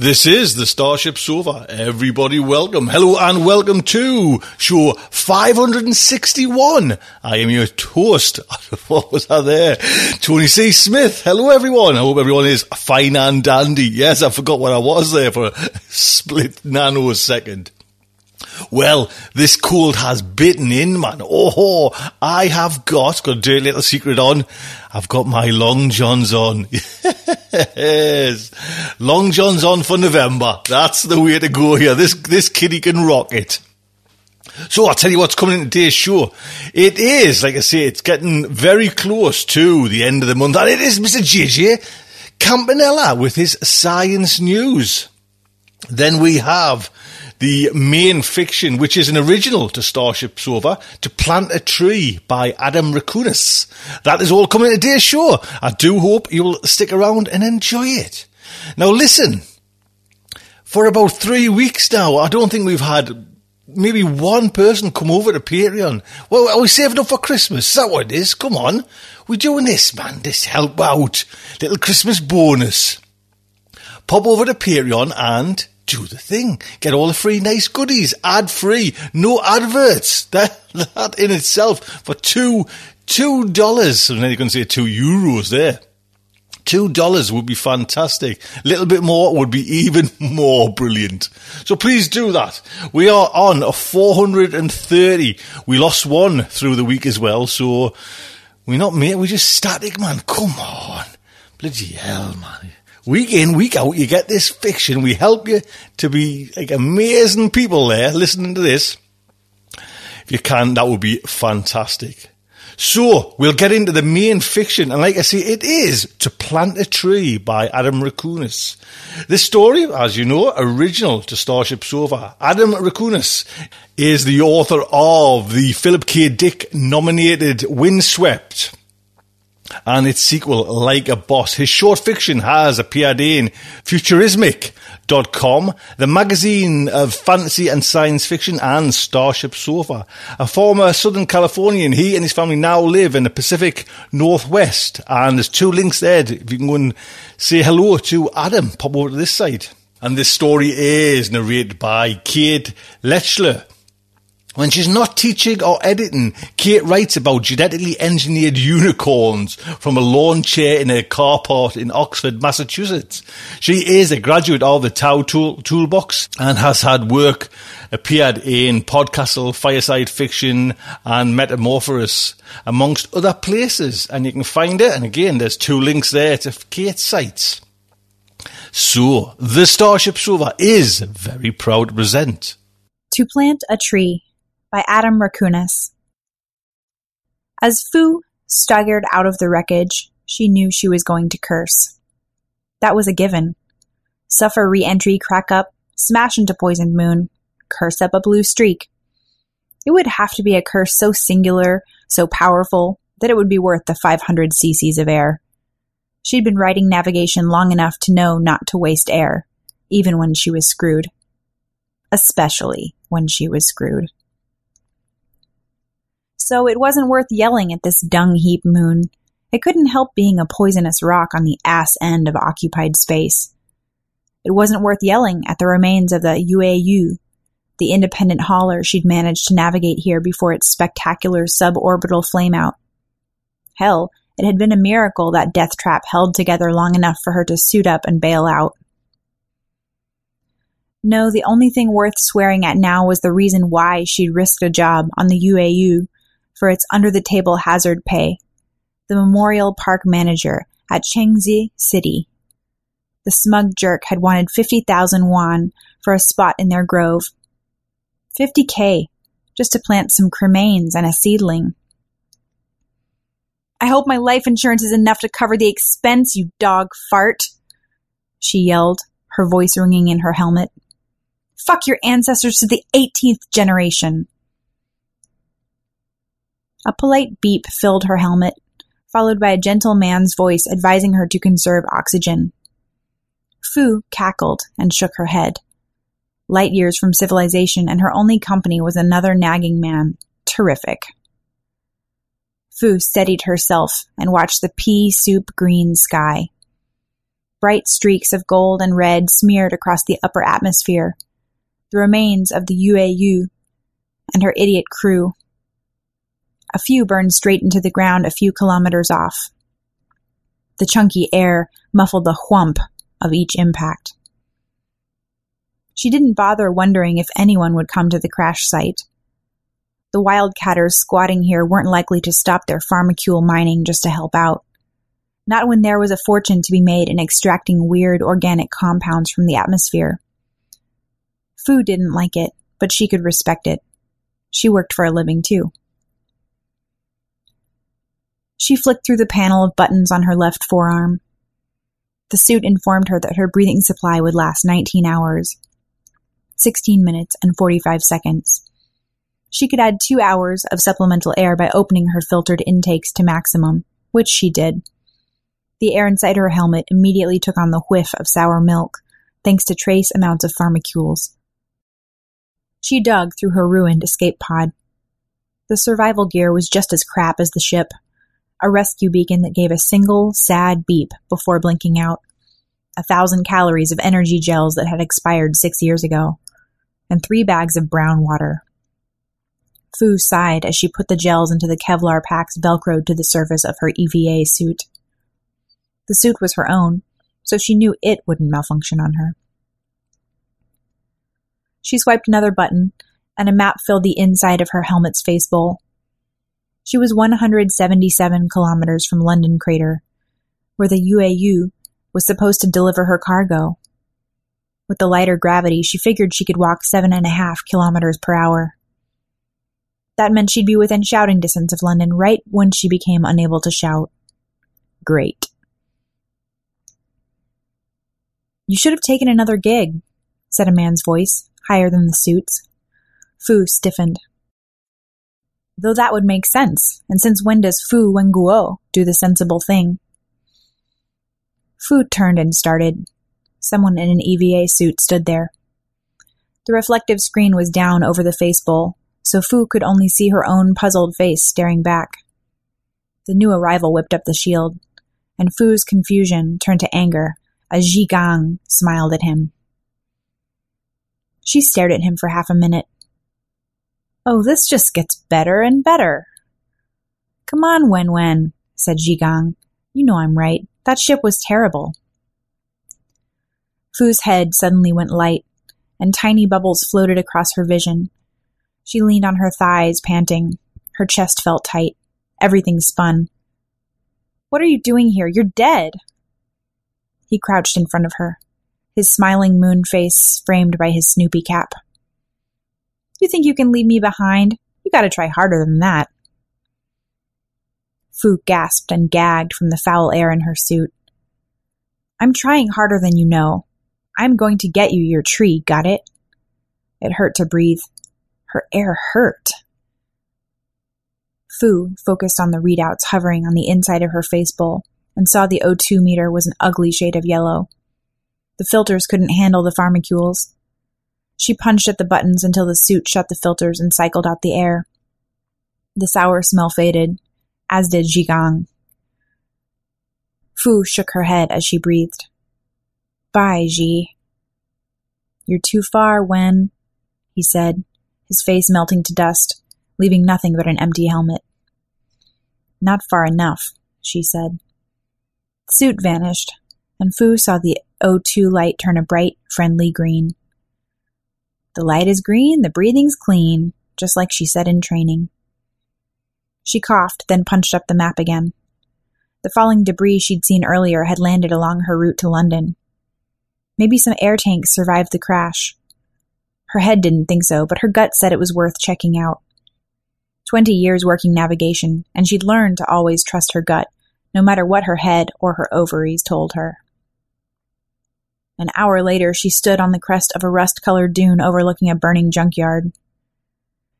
This is the Starship Sofa. Everybody welcome. Hello and welcome to show 561. I am your host. what was that there? Tony C. Smith. Hello everyone. I hope everyone is fine and dandy. Yes, I forgot what I was there for a split nanosecond. Well, this cold has bitten in, man. Oh, I have got, got a dirty little secret on. I've got my long johns on. yes. Long johns on for November. That's the way to go here. This, this kiddie can rock it. So I'll tell you what's coming in today's show. It is, like I say, it's getting very close to the end of the month. And it is Mr. JJ Campanella with his science news. Then we have the main fiction, which is an original to Starship Sofa, To Plant a Tree by Adam Rakunas. That is all coming in today's show. I do hope you will stick around and enjoy it. Now listen, for about three weeks now, I don't think we've had maybe one person come over to Patreon. Well, are we saving up for Christmas? Is that what it is? Come on. We're doing this, man. This help out. Little Christmas bonus. Pop over to Patreon and do the thing. Get all the free nice goodies, ad free, no adverts. That, that in itself for two, two dollars. And then you can say two euros there. Two dollars would be fantastic. A little bit more would be even more brilliant. So please do that. We are on a 430. We lost one through the week as well. So we're not mate. We're just static, man. Come on. Bloody hell, man week in, week out, you get this fiction. We help you to be like amazing people there listening to this. If you can, that would be fantastic. So we'll get into the main fiction, and like I say, it is To Plant a Tree by Adam Rakunas. This story, as you know, original to Starship Sofa. Adam Rakunas is the author of the Philip K. Dick nominated Windswept and its sequel, Like a Boss. His short fiction has appeared in Futurismic.com, the magazine of fantasy and science fiction, and Starship Sofa. A former Southern Californian, he and his family now live in the Pacific Northwest, and there's two links there. If you can go and say hello to Adam, pop over to this site. And this story is narrated by Kate Lechler. When she's not teaching or editing, Kate writes about genetically engineered unicorns from a lawn chair in a carport in Oxford, Massachusetts. She is a graduate of the Tau tool, Toolbox and has had work appeared in Podcastle, Fireside Fiction, and Metamorphosis, amongst other places. And you can find it. And again, there's two links there to Kate's sites. So, the Starship Sofa is very proud to present. To plant a tree by Adam Rakunas. As Fu staggered out of the wreckage, she knew she was going to curse. That was a given. Suffer re-entry crack up, smash into poisoned moon, curse up a blue streak. It would have to be a curse so singular, so powerful, that it would be worth the 500 cc's of air. She'd been writing navigation long enough to know not to waste air, even when she was screwed. Especially when she was screwed so it wasn't worth yelling at this dung heap moon. It couldn't help being a poisonous rock on the ass end of occupied space. It wasn't worth yelling at the remains of the UAU, the independent hauler she'd managed to navigate here before its spectacular suborbital flameout. Hell, it had been a miracle that death trap held together long enough for her to suit up and bail out. No, the only thing worth swearing at now was the reason why she'd risked a job on the UAU for its under-the-table hazard pay, the Memorial Park manager at Chengzi City. The smug jerk had wanted 50,000 yuan for a spot in their grove. 50k, just to plant some cremains and a seedling. I hope my life insurance is enough to cover the expense, you dog fart, she yelled, her voice ringing in her helmet. Fuck your ancestors to the 18th generation. A polite beep filled her helmet, followed by a gentle man's voice advising her to conserve oxygen. Fu cackled and shook her head. light years from civilization, and her only company was another nagging man. Terrific. Fu steadied herself and watched the pea soup green sky. Bright streaks of gold and red smeared across the upper atmosphere. The remains of the UAU and her idiot crew. A few burned straight into the ground a few kilometers off. The chunky air muffled the whump of each impact. She didn't bother wondering if anyone would come to the crash site. The wildcatters squatting here weren't likely to stop their pharmacule mining just to help out. Not when there was a fortune to be made in extracting weird organic compounds from the atmosphere. Fu didn't like it, but she could respect it. She worked for a living too. She flicked through the panel of buttons on her left forearm. The suit informed her that her breathing supply would last 19 hours, 16 minutes, and 45 seconds. She could add two hours of supplemental air by opening her filtered intakes to maximum, which she did. The air inside her helmet immediately took on the whiff of sour milk, thanks to trace amounts of pharmacules. She dug through her ruined escape pod. The survival gear was just as crap as the ship. A rescue beacon that gave a single, sad beep before blinking out. A thousand calories of energy gels that had expired six years ago. And three bags of brown water. Fu sighed as she put the gels into the Kevlar packs velcroed to the surface of her EVA suit. The suit was her own, so she knew it wouldn't malfunction on her. She swiped another button, and a map filled the inside of her helmet's face bowl. She was 177 kilometers from London Crater, where the UAU was supposed to deliver her cargo. With the lighter gravity, she figured she could walk seven and a half kilometers per hour. That meant she'd be within shouting distance of London right when she became unable to shout. Great. You should have taken another gig, said a man's voice, higher than the suit's. Fu stiffened. Though that would make sense, and since when does Fu Wenguo do the sensible thing? Fu turned and started. Someone in an EVA suit stood there. The reflective screen was down over the face bowl, so Fu could only see her own puzzled face staring back. The new arrival whipped up the shield, and Fu's confusion turned to anger as Zhigang smiled at him. She stared at him for half a minute. Oh, this just gets better and better. Come on, Wen Wen, said Zhigang. You know I'm right. That ship was terrible. Fu's head suddenly went light, and tiny bubbles floated across her vision, she leaned on her thighs, panting. Her chest felt tight. Everything spun. What are you doing here? You're dead. He crouched in front of her, his smiling moon face framed by his Snoopy cap. You think you can leave me behind? You gotta try harder than that. Fu gasped and gagged from the foul air in her suit. I'm trying harder than you know. I'm going to get you your tree, got it? It hurt to breathe. Her air hurt. Fu focused on the readouts hovering on the inside of her face bowl and saw the O2 meter was an ugly shade of yellow. The filters couldn't handle the pharmacules. She punched at the buttons until the suit shut the filters and cycled out the air. The sour smell faded, as did Ji Gang. Fu shook her head as she breathed. Bye, Ji. You're too far, Wen, he said, his face melting to dust, leaving nothing but an empty helmet. Not far enough, she said. The suit vanished, and Fu saw the O2 light turn a bright, friendly green. The light is green, the breathing's clean, just like she said in training. She coughed, then punched up the map again. The falling debris she'd seen earlier had landed along her route to London. Maybe some air tanks survived the crash. Her head didn't think so, but her gut said it was worth checking out. Twenty years working navigation, and she'd learned to always trust her gut, no matter what her head or her ovaries told her. An hour later, she stood on the crest of a rust colored dune overlooking a burning junkyard.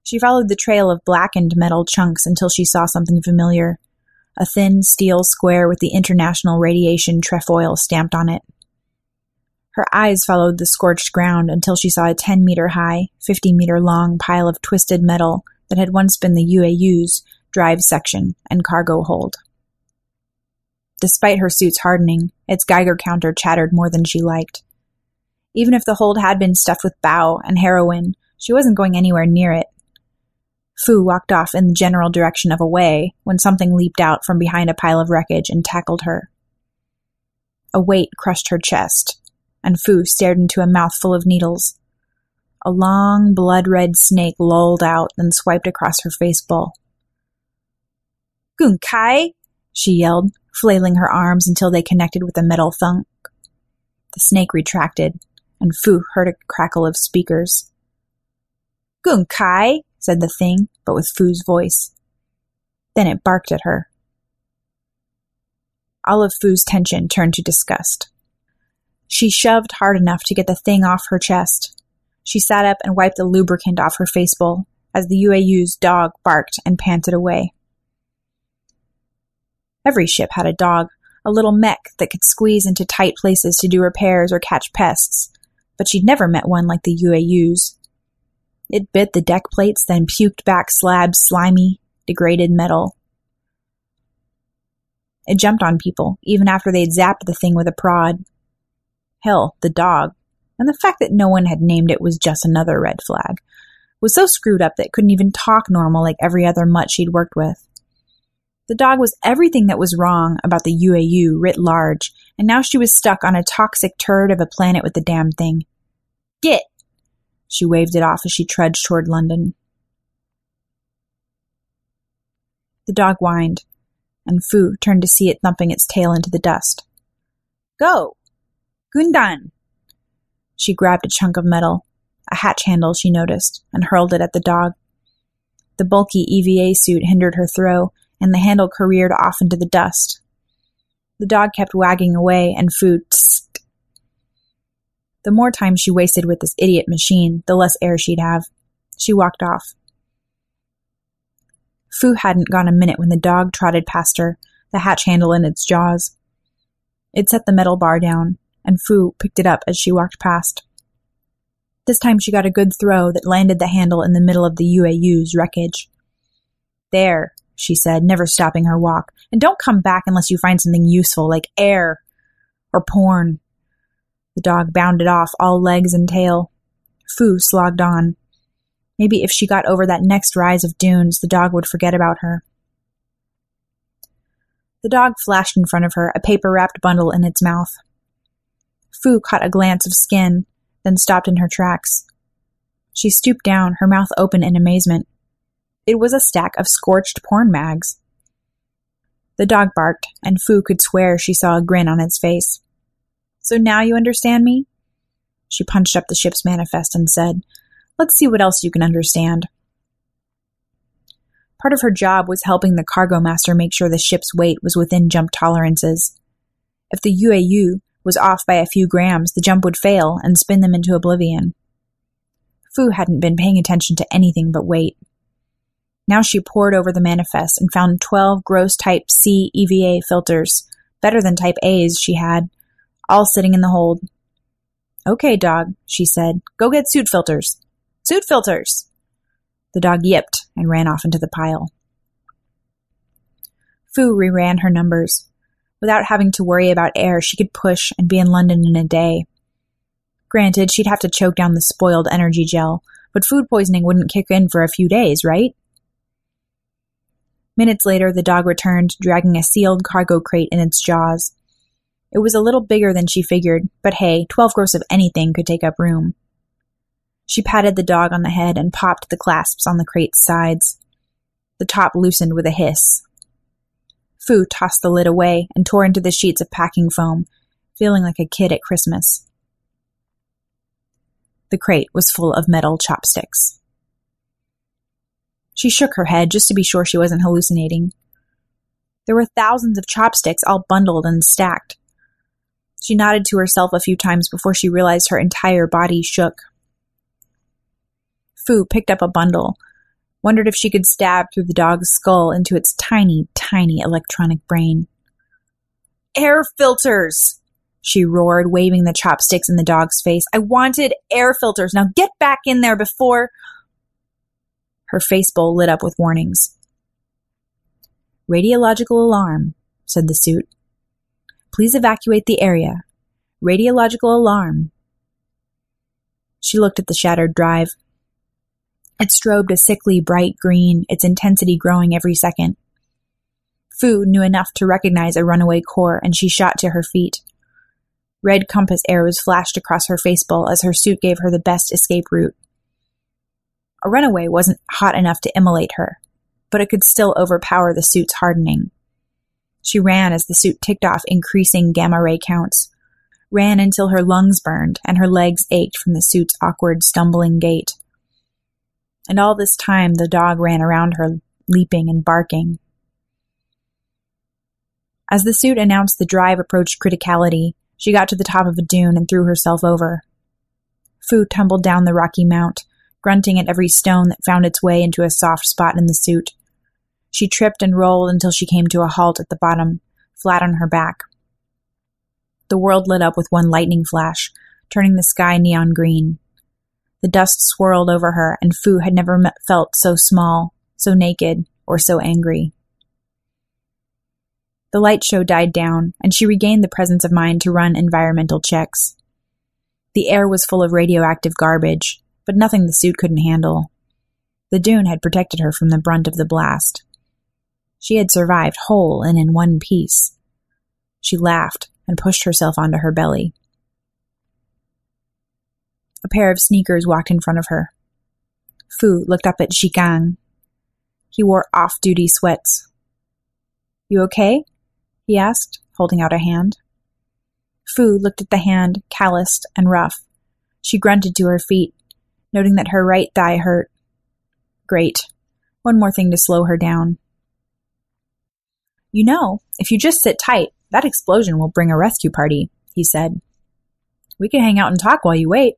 She followed the trail of blackened metal chunks until she saw something familiar a thin steel square with the International Radiation Trefoil stamped on it. Her eyes followed the scorched ground until she saw a 10 meter high, 50 meter long pile of twisted metal that had once been the UAU's drive section and cargo hold. Despite her suit's hardening, its Geiger counter chattered more than she liked. Even if the hold had been stuffed with bow and heroin, she wasn't going anywhere near it. Fu walked off in the general direction of away when something leaped out from behind a pile of wreckage and tackled her. A weight crushed her chest, and Fu stared into a mouth full of needles. A long, blood red snake lolled out, then swiped across her face bowl. Gunkai! she yelled, flailing her arms until they connected with a metal thunk. The snake retracted, and Fu heard a crackle of speakers. Gunkai, said the thing, but with Fu's voice. Then it barked at her. All of Fu's tension turned to disgust. She shoved hard enough to get the thing off her chest. She sat up and wiped the lubricant off her face bowl as the UAU's dog barked and panted away. Every ship had a dog, a little mech that could squeeze into tight places to do repairs or catch pests, but she'd never met one like the UAU's. It bit the deck plates, then puked back slabs slimy, degraded metal. It jumped on people, even after they'd zapped the thing with a prod. Hell, the dog, and the fact that no one had named it was just another red flag, was so screwed up that it couldn't even talk normal like every other mutt she'd worked with. The dog was everything that was wrong about the UAU writ large, and now she was stuck on a toxic turd of a planet with the damn thing. Get! She waved it off as she trudged toward London. The dog whined, and Fu turned to see it thumping its tail into the dust. Go! Gundan! She grabbed a chunk of metal, a hatch handle she noticed, and hurled it at the dog. The bulky EVA suit hindered her throw, and the handle careered off into the dust. The dog kept wagging away, and Fu tsked. The more time she wasted with this idiot machine, the less air she'd have. She walked off. Fu hadn't gone a minute when the dog trotted past her, the hatch handle in its jaws. It set the metal bar down, and Fu picked it up as she walked past. This time she got a good throw that landed the handle in the middle of the UAU's wreckage. There, she said, never stopping her walk. And don't come back unless you find something useful, like air or porn. The dog bounded off, all legs and tail. Fu slogged on. Maybe if she got over that next rise of dunes, the dog would forget about her. The dog flashed in front of her, a paper wrapped bundle in its mouth. Fu caught a glance of skin, then stopped in her tracks. She stooped down, her mouth open in amazement. It was a stack of scorched porn mags. The dog barked, and Fu could swear she saw a grin on its face. So now you understand me? She punched up the ship's manifest and said, Let's see what else you can understand. Part of her job was helping the cargo master make sure the ship's weight was within jump tolerances. If the UAU was off by a few grams, the jump would fail and spin them into oblivion. Fu hadn't been paying attention to anything but weight. Now she pored over the manifest and found 12 gross Type C EVA filters, better than Type A's she had, all sitting in the hold. Okay, dog, she said. Go get suit filters. Suit filters! The dog yipped and ran off into the pile. Fu reran her numbers. Without having to worry about air, she could push and be in London in a day. Granted, she'd have to choke down the spoiled energy gel, but food poisoning wouldn't kick in for a few days, right? Minutes later, the dog returned, dragging a sealed cargo crate in its jaws. It was a little bigger than she figured, but hey, twelve gross of anything could take up room. She patted the dog on the head and popped the clasps on the crate's sides. The top loosened with a hiss. Fu tossed the lid away and tore into the sheets of packing foam, feeling like a kid at Christmas. The crate was full of metal chopsticks. She shook her head just to be sure she wasn't hallucinating. There were thousands of chopsticks all bundled and stacked. She nodded to herself a few times before she realized her entire body shook. Fu picked up a bundle, wondered if she could stab through the dog's skull into its tiny, tiny electronic brain. Air filters! she roared, waving the chopsticks in the dog's face. I wanted air filters. Now get back in there before. Her face bowl lit up with warnings. Radiological alarm, said the suit. Please evacuate the area. Radiological alarm. She looked at the shattered drive. It strobed a sickly bright green, its intensity growing every second. Fu knew enough to recognize a runaway core, and she shot to her feet. Red compass arrows flashed across her face bowl as her suit gave her the best escape route. A runaway wasn't hot enough to immolate her, but it could still overpower the suit's hardening. She ran as the suit ticked off increasing gamma ray counts, ran until her lungs burned and her legs ached from the suit's awkward, stumbling gait. And all this time the dog ran around her, leaping and barking. As the suit announced the drive approached criticality, she got to the top of a dune and threw herself over. Fu tumbled down the rocky mount, grunting at every stone that found its way into a soft spot in the suit. She tripped and rolled until she came to a halt at the bottom, flat on her back. The world lit up with one lightning flash, turning the sky neon green. The dust swirled over her, and Fu had never felt so small, so naked, or so angry. The light show died down, and she regained the presence of mind to run environmental checks. The air was full of radioactive garbage, but nothing the suit couldn't handle. The dune had protected her from the brunt of the blast. She had survived whole and in one piece. She laughed and pushed herself onto her belly. A pair of sneakers walked in front of her. Fu looked up at Gang. He wore off duty sweats. You okay? he asked, holding out a hand. Fu looked at the hand, calloused and rough. She grunted to her feet, noting that her right thigh hurt. Great. One more thing to slow her down. You know, if you just sit tight, that explosion will bring a rescue party, he said. We can hang out and talk while you wait.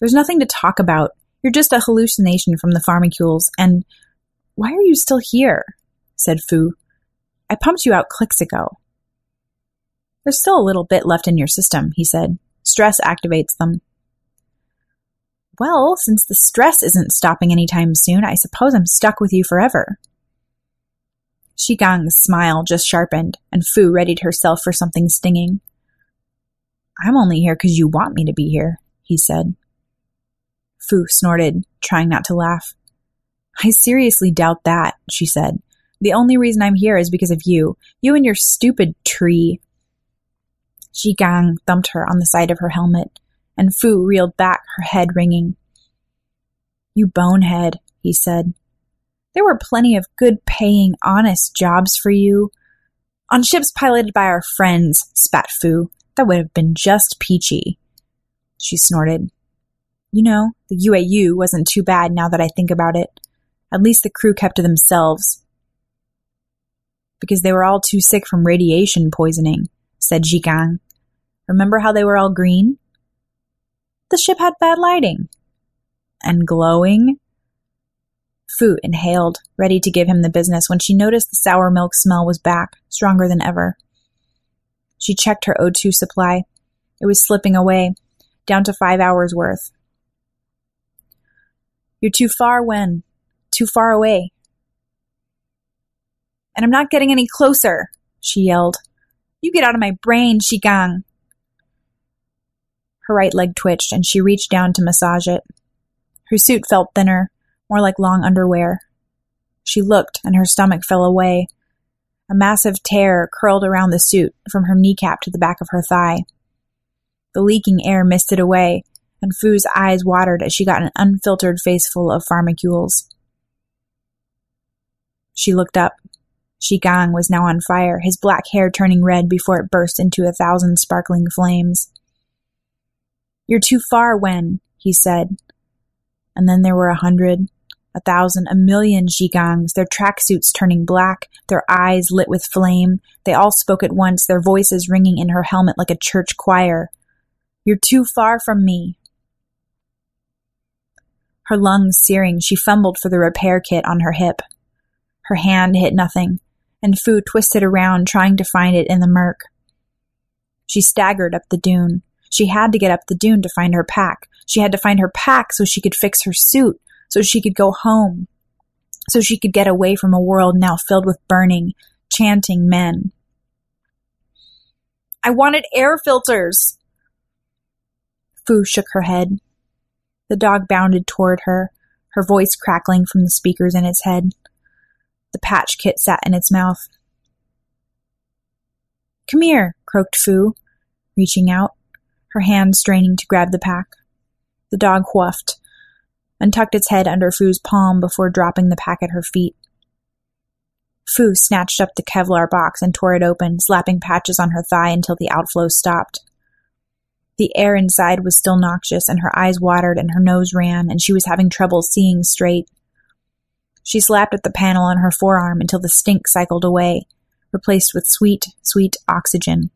There's nothing to talk about. You're just a hallucination from the pharmacules, and why are you still here? said Fu, I pumped you out clicks ago. There's still a little bit left in your system, he said. Stress activates them. Well, since the stress isn't stopping anytime soon, I suppose I'm stuck with you forever. Zhigang's smile just sharpened, and Fu readied herself for something stinging. I'm only here because you want me to be here, he said. Fu snorted, trying not to laugh. I seriously doubt that, she said. The only reason I'm here is because of you. You and your stupid tree. Gang thumped her on the side of her helmet, and Fu reeled back, her head ringing. You bonehead, he said. There were plenty of good paying, honest jobs for you. On ships piloted by our friends, spat Fu. That would have been just peachy. She snorted. You know, the UAU wasn't too bad now that I think about it. At least the crew kept to themselves because they were all too sick from radiation poisoning, said Zhigang. Remember how they were all green? The ship had bad lighting. And glowing? Fu inhaled, ready to give him the business, when she noticed the sour milk smell was back, stronger than ever. She checked her O2 supply. It was slipping away, down to five hours worth. You're too far, Wen. Too far away, and I'm not getting any closer, she yelled. You get out of my brain, Zhigang. Her right leg twitched, and she reached down to massage it. Her suit felt thinner, more like long underwear. She looked, and her stomach fell away. A massive tear curled around the suit from her kneecap to the back of her thigh. The leaking air misted away, and Fu's eyes watered as she got an unfiltered face full of pharmacules. She looked up. Zhigang was now on fire, his black hair turning red before it burst into a thousand sparkling flames. You're too far, Wen, he said. And then there were a hundred, a thousand, a million Zhigangs, their tracksuits turning black, their eyes lit with flame. They all spoke at once, their voices ringing in her helmet like a church choir. You're too far from me. Her lungs searing, she fumbled for the repair kit on her hip. Her hand hit nothing and Fu twisted around trying to find it in the murk. She staggered up the dune. She had to get up the dune to find her pack. She had to find her pack so she could fix her suit, so she could go home, so she could get away from a world now filled with burning, chanting men. I wanted air filters! Fu shook her head. The dog bounded toward her, her voice crackling from the speakers in its head. The patch kit sat in its mouth. Come here, croaked Fu, reaching out, her hand straining to grab the pack. The dog whuffed and tucked its head under Fu's palm before dropping the pack at her feet. Fu snatched up the Kevlar box and tore it open, slapping patches on her thigh until the outflow stopped. The air inside was still noxious, and her eyes watered and her nose ran, and she was having trouble seeing straight. She slapped at the panel on her forearm until the stink cycled away, replaced with sweet, sweet oxygen.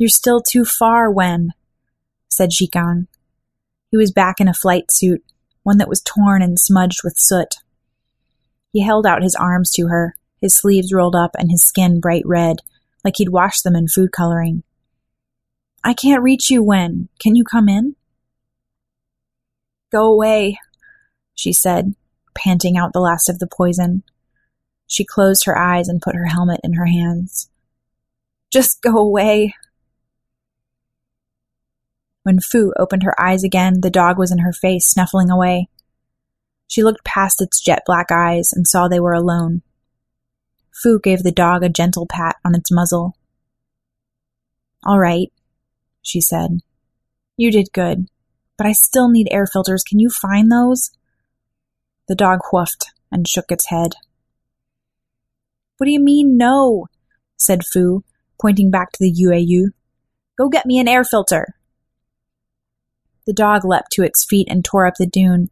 You're still too far, Wen, said Zhigang. He was back in a flight suit, one that was torn and smudged with soot. He held out his arms to her, his sleeves rolled up and his skin bright red, like he'd washed them in food coloring. I can't reach you, Wen. Can you come in? Go away, she said, panting out the last of the poison. She closed her eyes and put her helmet in her hands. Just go away. When Fu opened her eyes again, the dog was in her face, snuffling away. She looked past its jet black eyes and saw they were alone. Fu gave the dog a gentle pat on its muzzle. All right, she said. You did good, but I still need air filters. Can you find those? The dog whoofed and shook its head. What do you mean, no? said Fu, pointing back to the UAU. Go get me an air filter. The dog leapt to its feet and tore up the dune,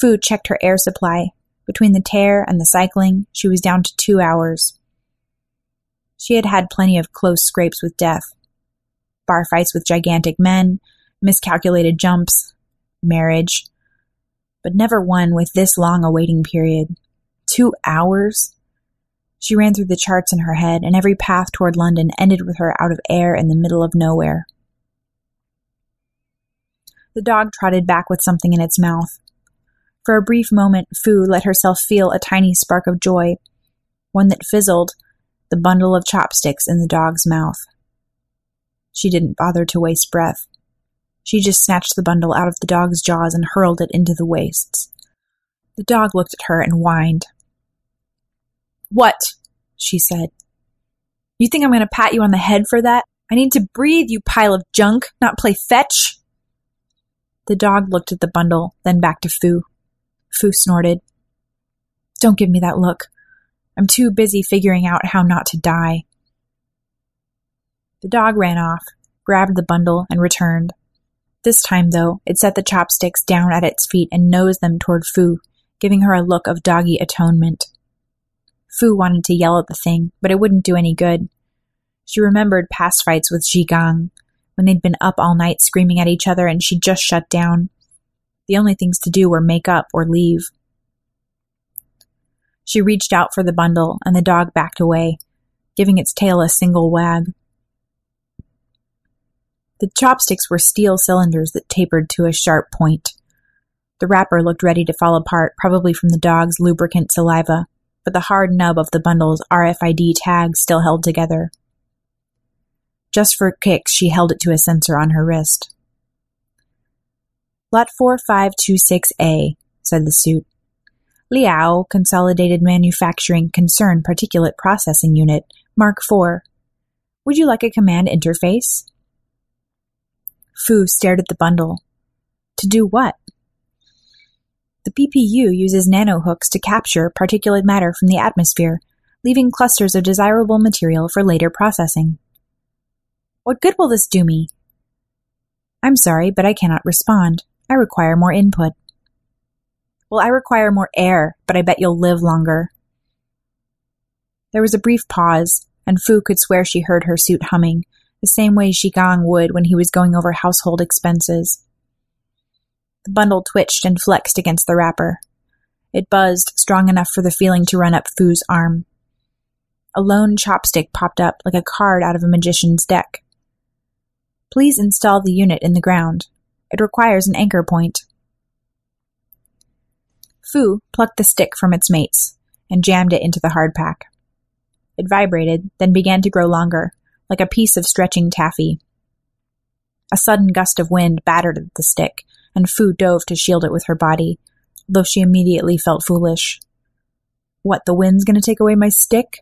Fu checked her air supply. Between the tear and the cycling, she was down to two hours. She had had plenty of close scrapes with death. Bar fights with gigantic men, miscalculated jumps, marriage, but never one with this long a waiting period. Two hours? She ran through the charts in her head, and every path toward London ended with her out of air in the middle of nowhere. The dog trotted back with something in its mouth. For a brief moment, Fu let herself feel a tiny spark of joy, one that fizzled, the bundle of chopsticks in the dog's mouth. She didn't bother to waste breath. She just snatched the bundle out of the dog's jaws and hurled it into the wastes. The dog looked at her and whined. What? she said. You think I'm going to pat you on the head for that? I need to breathe, you pile of junk, not play fetch. The dog looked at the bundle, then back to Fu. Fu snorted. Don't give me that look. I'm too busy figuring out how not to die. The dog ran off, grabbed the bundle, and returned. This time, though, it set the chopsticks down at its feet and nosed them toward Fu, giving her a look of doggy atonement. Fu wanted to yell at the thing, but it wouldn't do any good. She remembered past fights with Zhigang, when they'd been up all night screaming at each other and she'd just shut down. The only things to do were make up or leave. She reached out for the bundle, and the dog backed away, giving its tail a single wag. The chopsticks were steel cylinders that tapered to a sharp point. The wrapper looked ready to fall apart, probably from the dog's lubricant saliva, but the hard nub of the bundle's RFID tag still held together. Just for kicks, she held it to a sensor on her wrist. Lot 4526A, said the suit. Liao Consolidated Manufacturing Concern Particulate Processing Unit, Mark IV. Would you like a command interface? Fu stared at the bundle. To do what? The PPU uses nanohooks to capture particulate matter from the atmosphere, leaving clusters of desirable material for later processing. What good will this do me? I'm sorry, but I cannot respond. I require more input. Well, I require more air, but I bet you'll live longer. There was a brief pause, and Fu could swear she heard her suit humming, the same way Zhigang would when he was going over household expenses. The bundle twitched and flexed against the wrapper. It buzzed strong enough for the feeling to run up Fu's arm. A lone chopstick popped up like a card out of a magician's deck. Please install the unit in the ground. It requires an anchor point. Fu plucked the stick from its mates and jammed it into the hardpack. It vibrated, then began to grow longer, like a piece of stretching taffy. A sudden gust of wind battered at the stick, and Fu dove to shield it with her body, though she immediately felt foolish. What, the wind's going to take away my stick?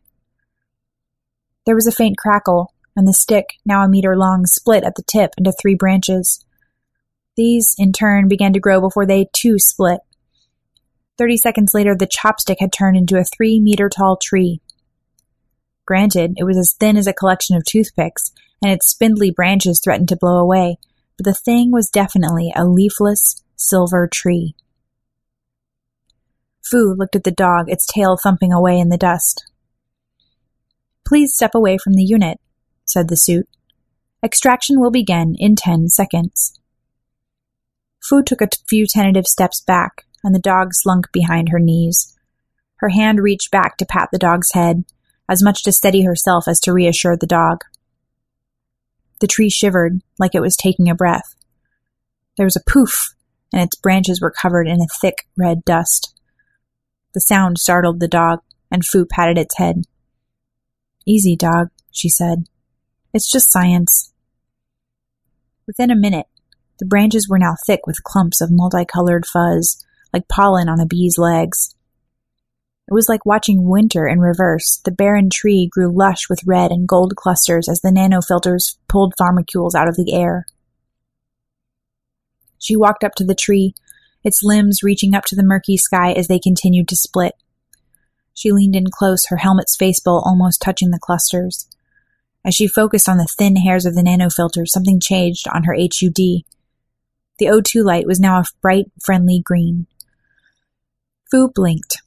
There was a faint crackle, and the stick, now a meter long, split at the tip into three branches. These, in turn, began to grow before they too split. Thirty seconds later, the chopstick had turned into a three meter tall tree. Granted, it was as thin as a collection of toothpicks, and its spindly branches threatened to blow away, but the thing was definitely a leafless, silver tree. Fu looked at the dog, its tail thumping away in the dust. Please step away from the unit, said the suit. Extraction will begin in ten seconds. Fu took a few tentative steps back, and the dog slunk behind her knees. Her hand reached back to pat the dog's head, as much to steady herself as to reassure the dog. The tree shivered like it was taking a breath. There was a poof, and its branches were covered in a thick red dust. The sound startled the dog, and Fu patted its head. Easy, dog, she said. It's just science. Within a minute, the branches were now thick with clumps of multicolored fuzz, like pollen on a bee's legs. It was like watching winter in reverse. The barren tree grew lush with red and gold clusters as the nanofilters pulled pharmacules out of the air. She walked up to the tree, its limbs reaching up to the murky sky as they continued to split. She leaned in close, her helmet's face bowl almost touching the clusters. As she focused on the thin hairs of the nanofilter, something changed on her HUD. The O2 light was now a bright, friendly green. Fu blinked.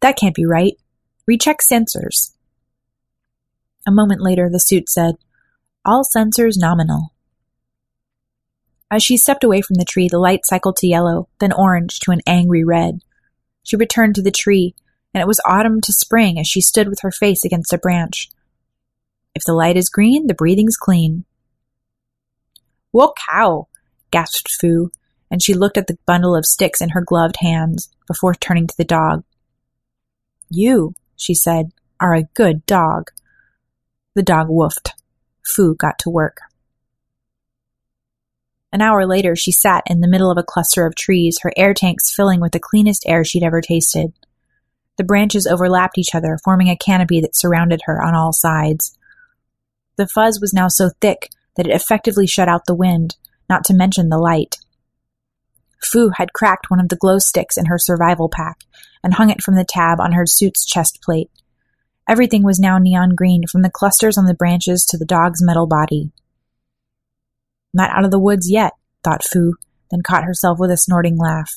That can't be right. Recheck sensors. A moment later, the suit said, All sensors nominal. As she stepped away from the tree, the light cycled to yellow, then orange to an angry red. She returned to the tree, and it was autumn to spring as she stood with her face against a branch. If the light is green, the breathing's clean. Whoa cow! gasped Fu, and she looked at the bundle of sticks in her gloved hands before turning to the dog. You, she said, are a good dog. The dog woofed. Fu got to work. An hour later, she sat in the middle of a cluster of trees, her air tanks filling with the cleanest air she'd ever tasted. The branches overlapped each other, forming a canopy that surrounded her on all sides. The fuzz was now so thick that it effectively shut out the wind, not to mention the light. Fu had cracked one of the glow sticks in her survival pack and hung it from the tab on her suit's chest plate. Everything was now neon green, from the clusters on the branches to the dog's metal body. Not out of the woods yet, thought Fu, then caught herself with a snorting laugh.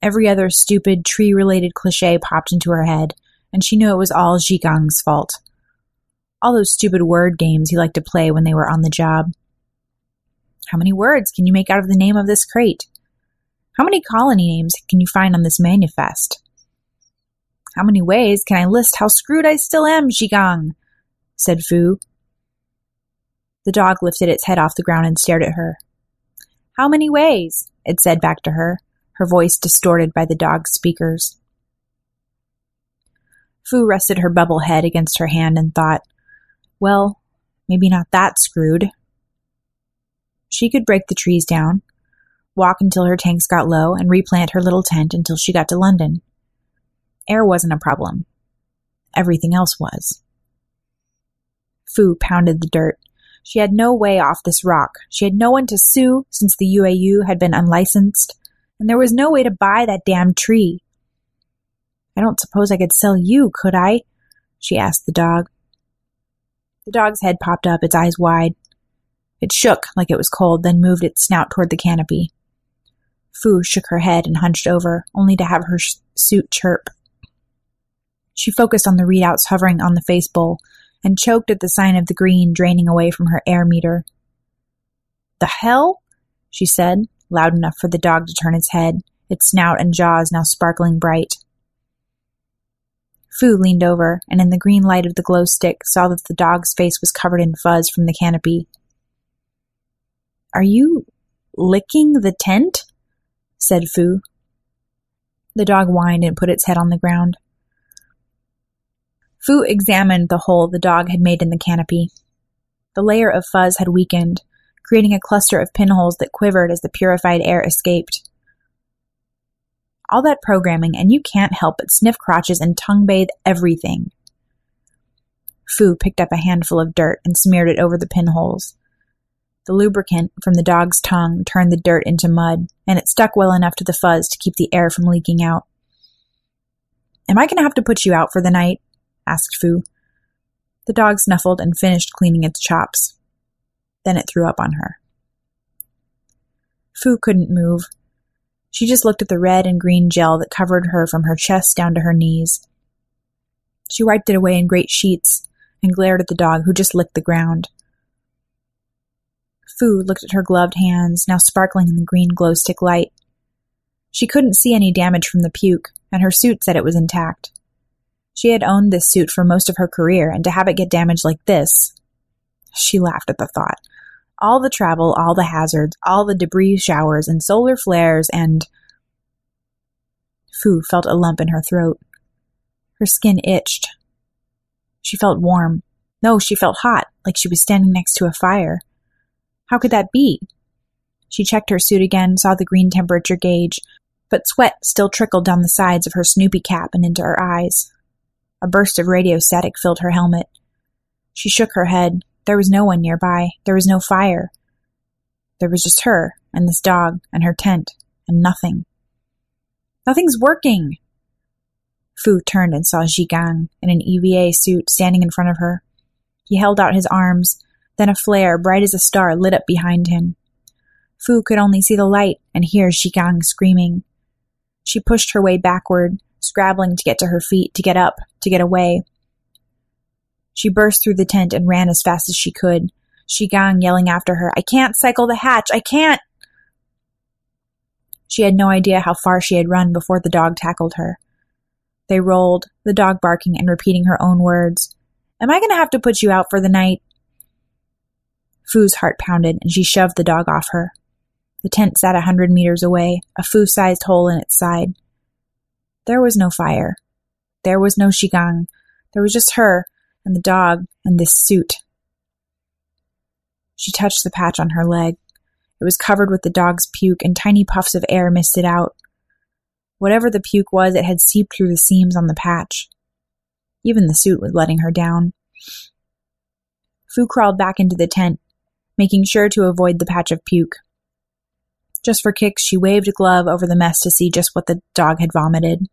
Every other stupid, tree related cliche popped into her head, and she knew it was all Zhigang's fault. All those stupid word games he liked to play when they were on the job. How many words can you make out of the name of this crate? How many colony names can you find on this manifest? How many ways can I list how screwed I still am, Zhigang? said Fu. The dog lifted its head off the ground and stared at her. How many ways? it said back to her, her voice distorted by the dog's speakers. Fu rested her bubble head against her hand and thought, well, maybe not that screwed. She could break the trees down, walk until her tanks got low, and replant her little tent until she got to London. Air wasn't a problem. Everything else was. Fu pounded the dirt. She had no way off this rock. She had no one to sue since the UAU had been unlicensed, and there was no way to buy that damn tree. I don't suppose I could sell you, could I? she asked the dog. The dog's head popped up, its eyes wide. It shook like it was cold, then moved its snout toward the canopy. Fu shook her head and hunched over, only to have her sh- suit chirp. She focused on the readouts hovering on the face bowl and choked at the sign of the green draining away from her air meter. The hell? she said, loud enough for the dog to turn its head, its snout and jaws now sparkling bright. Fu leaned over, and in the green light of the glow stick saw that the dog's face was covered in fuzz from the canopy. Are you licking the tent? said Fu. The dog whined and put its head on the ground. Fu examined the hole the dog had made in the canopy. The layer of fuzz had weakened, creating a cluster of pinholes that quivered as the purified air escaped. All that programming, and you can't help but sniff crotches and tongue bathe everything. Fu picked up a handful of dirt and smeared it over the pinholes. The lubricant from the dog's tongue turned the dirt into mud, and it stuck well enough to the fuzz to keep the air from leaking out. Am I going to have to put you out for the night? asked Fu. The dog snuffled and finished cleaning its chops. Then it threw up on her. Fu couldn't move. She just looked at the red and green gel that covered her from her chest down to her knees. She wiped it away in great sheets and glared at the dog who just licked the ground. Fu looked at her gloved hands, now sparkling in the green glow stick light. She couldn't see any damage from the puke, and her suit said it was intact. She had owned this suit for most of her career, and to have it get damaged like this. She laughed at the thought. All the travel, all the hazards, all the debris showers and solar flares, and. Fu felt a lump in her throat. Her skin itched. She felt warm. No, she felt hot, like she was standing next to a fire. How could that be? She checked her suit again, saw the green temperature gauge, but sweat still trickled down the sides of her Snoopy cap and into her eyes. A burst of radio static filled her helmet. She shook her head. There was no one nearby. There was no fire. There was just her, and this dog, and her tent, and nothing. Nothing's working! Fu turned and saw Gang in an EVA suit standing in front of her. He held out his arms, then a flare, bright as a star, lit up behind him. Fu could only see the light and hear Zhigang screaming. She pushed her way backward, scrabbling to get to her feet, to get up, to get away. She burst through the tent and ran as fast as she could, Zhigang yelling after her, I can't cycle the hatch! I can't! She had no idea how far she had run before the dog tackled her. They rolled, the dog barking and repeating her own words. Am I going to have to put you out for the night? Fu's heart pounded, and she shoved the dog off her. The tent sat a hundred meters away, a Fu-sized hole in its side. There was no fire. There was no Zhigang. There was just her, and the dog, and this suit. She touched the patch on her leg. It was covered with the dog's puke, and tiny puffs of air misted out. Whatever the puke was, it had seeped through the seams on the patch. Even the suit was letting her down. Fu crawled back into the tent, making sure to avoid the patch of puke. Just for kicks, she waved a glove over the mess to see just what the dog had vomited.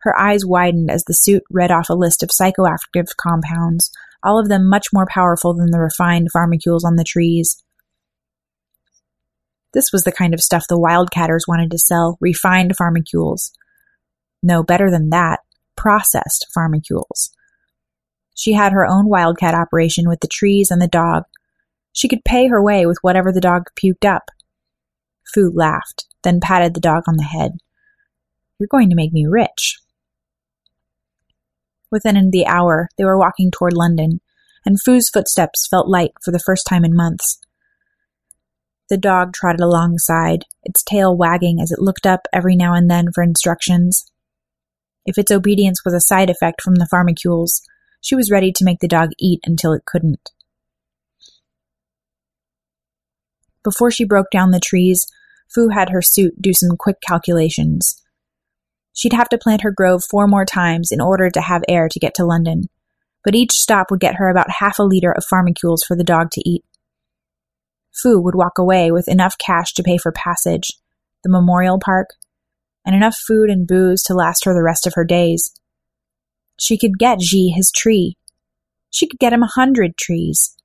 Her eyes widened as the suit read off a list of psychoactive compounds, all of them much more powerful than the refined pharmacules on the trees. This was the kind of stuff the wildcatters wanted to sell refined pharmacules. No, better than that, processed pharmacules. She had her own wildcat operation with the trees and the dog, she could pay her way with whatever the dog puked up. Fu laughed, then patted the dog on the head. You're going to make me rich. Within the hour, they were walking toward London, and Fu's footsteps felt light for the first time in months. The dog trotted alongside, its tail wagging as it looked up every now and then for instructions. If its obedience was a side effect from the pharmacules, she was ready to make the dog eat until it couldn't. Before she broke down the trees, Fu had her suit do some quick calculations. She'd have to plant her grove four more times in order to have air to get to London, but each stop would get her about half a liter of pharmacules for the dog to eat. Fu would walk away with enough cash to pay for passage, the memorial park, and enough food and booze to last her the rest of her days. She could get Ji his tree. She could get him a hundred trees.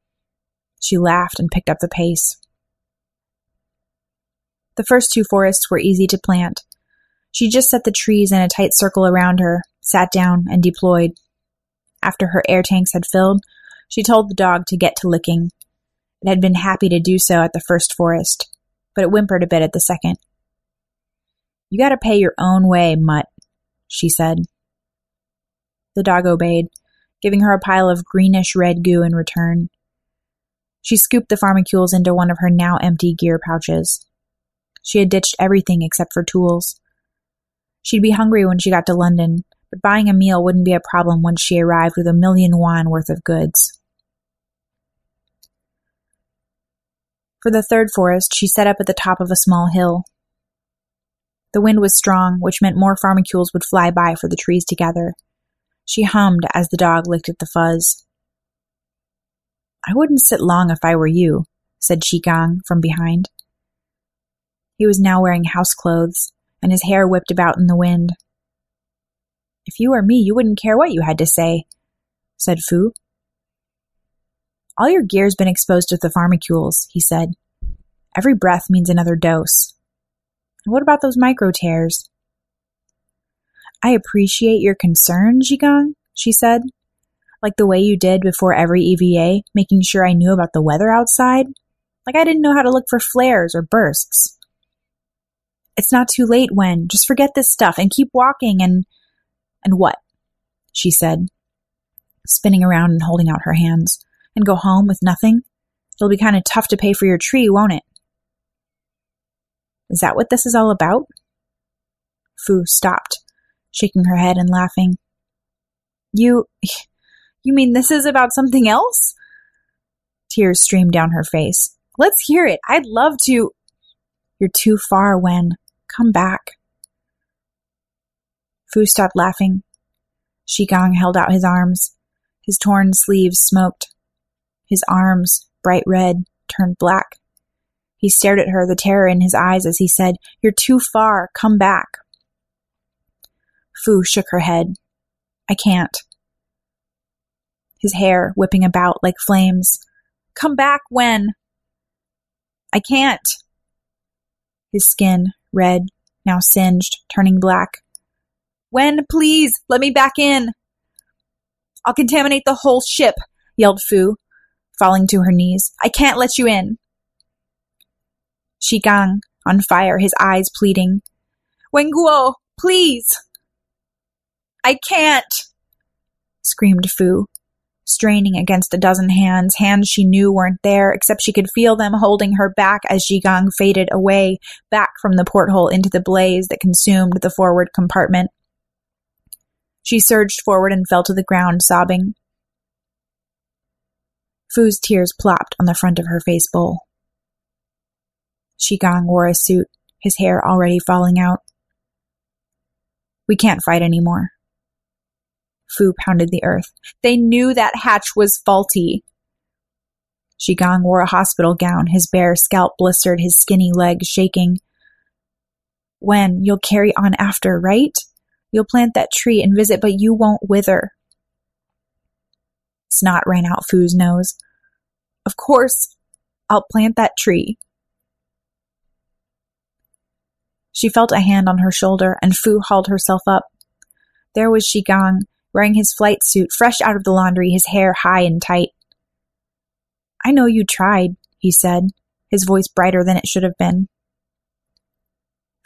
She laughed and picked up the pace. The first two forests were easy to plant. She just set the trees in a tight circle around her, sat down, and deployed. After her air tanks had filled, she told the dog to get to licking. It had been happy to do so at the first forest, but it whimpered a bit at the second. You gotta pay your own way, mutt, she said. The dog obeyed, giving her a pile of greenish red goo in return. She scooped the pharmacules into one of her now empty gear pouches. She had ditched everything except for tools. She'd be hungry when she got to London, but buying a meal wouldn't be a problem once she arrived with a million yuan worth of goods. For the third forest, she set up at the top of a small hill. The wind was strong, which meant more pharmacules would fly by for the trees to gather. She hummed as the dog licked at the fuzz. I wouldn't sit long if I were you, said Gang from behind. He was now wearing house clothes, and his hair whipped about in the wind. If you were me, you wouldn't care what you had to say, said Fu. All your gear's been exposed to the pharmacules, he said. Every breath means another dose. And what about those micro tears? I appreciate your concern, Zhigang, she said. Like the way you did before every EVA, making sure I knew about the weather outside. Like I didn't know how to look for flares or bursts. It's not too late, Wen. Just forget this stuff and keep walking and. And what? She said, spinning around and holding out her hands. And go home with nothing? It'll be kind of tough to pay for your tree, won't it? Is that what this is all about? Fu stopped, shaking her head and laughing. You. You mean this is about something else? Tears streamed down her face. Let's hear it. I'd love to. You're too far, Wen. Come back. Fu stopped laughing. Zhigang held out his arms. His torn sleeves smoked. His arms, bright red, turned black. He stared at her, the terror in his eyes as he said, You're too far. Come back. Fu shook her head. I can't. His hair whipping about like flames. Come back when? I can't. His skin, red, now singed, turning black. Wen, please, let me back in. I'll contaminate the whole ship, yelled Fu, falling to her knees. I can't let you in. Zhigang, on fire, his eyes pleading. Wenguo, please! I can't! screamed Fu, straining against a dozen hands, hands she knew weren't there, except she could feel them holding her back as Zhigang faded away, back from the porthole into the blaze that consumed the forward compartment. She surged forward and fell to the ground, sobbing. Fu's tears plopped on the front of her face bowl. Zhigang wore a suit, his hair already falling out. We can't fight anymore. Fu pounded the earth. They knew that hatch was faulty. Zhigang wore a hospital gown, his bare scalp blistered, his skinny legs shaking. When you'll carry on after, right? You'll plant that tree and visit, but you won't wither. Snot ran out Fu's nose. Of course, I'll plant that tree. She felt a hand on her shoulder, and Fu hauled herself up. There was Zhigang, wearing his flight suit, fresh out of the laundry, his hair high and tight. I know you tried, he said, his voice brighter than it should have been.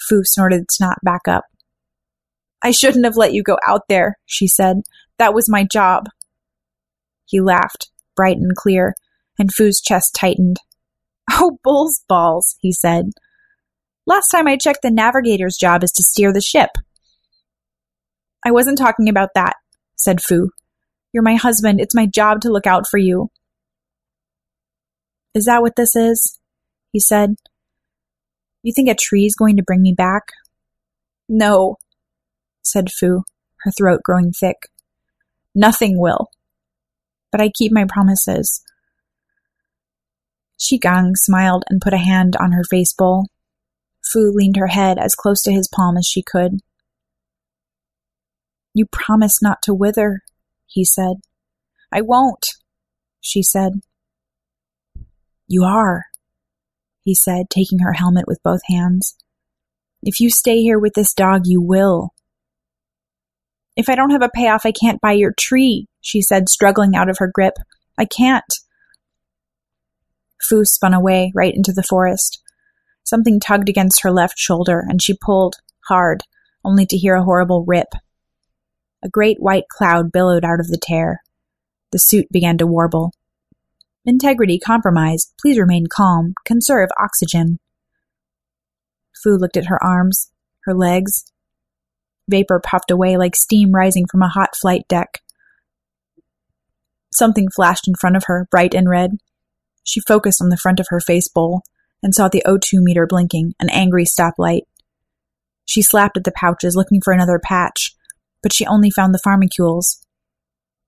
Fu snorted snot back up. I shouldn't have let you go out there, she said. That was my job. He laughed, bright and clear, and Fu's chest tightened. Oh, bull's balls, he said. Last time I checked, the navigator's job is to steer the ship. I wasn't talking about that, said Fu. You're my husband. It's my job to look out for you. Is that what this is? He said. You think a tree's going to bring me back? No, said Fu, her throat growing thick. Nothing will. But I keep my promises. Zhigang smiled and put a hand on her face bowl. Fu leaned her head as close to his palm as she could. You promise not to wither, he said. I won't, she said. You are, he said, taking her helmet with both hands. If you stay here with this dog, you will. If I don't have a payoff, I can't buy your tree, she said, struggling out of her grip. I can't. Fu spun away, right into the forest. Something tugged against her left shoulder, and she pulled, hard, only to hear a horrible rip. A great white cloud billowed out of the tear. The suit began to warble. Integrity compromised. Please remain calm. Conserve oxygen. Fu looked at her arms, her legs. Vapor puffed away like steam rising from a hot flight deck. Something flashed in front of her, bright and red. She focused on the front of her face bowl and saw the O2 meter blinking, an angry stoplight. She slapped at the pouches, looking for another patch, but she only found the pharmacules.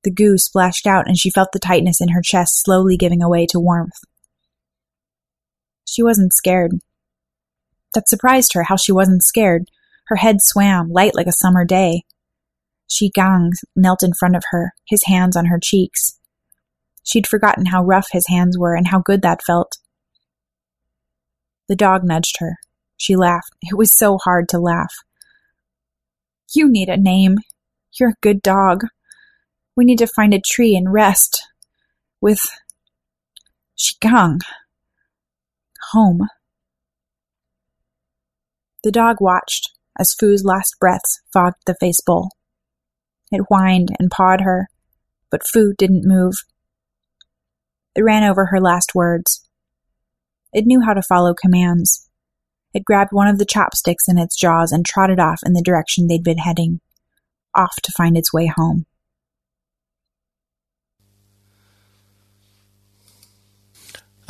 The goo splashed out, and she felt the tightness in her chest slowly giving away to warmth. She wasn't scared. That surprised her, how she wasn't scared. Her head swam, light like a summer day. Zhigang knelt in front of her, his hands on her cheeks. She'd forgotten how rough his hands were and how good that felt. The dog nudged her. She laughed. It was so hard to laugh. You need a name. You're a good dog. We need to find a tree and rest. With Zhigang. Home. The dog watched as Fu's last breaths fogged the face bowl. It whined and pawed her, but Fu didn't move. It ran over her last words. It knew how to follow commands. It grabbed one of the chopsticks in its jaws and trotted off in the direction they'd been heading, off to find its way home.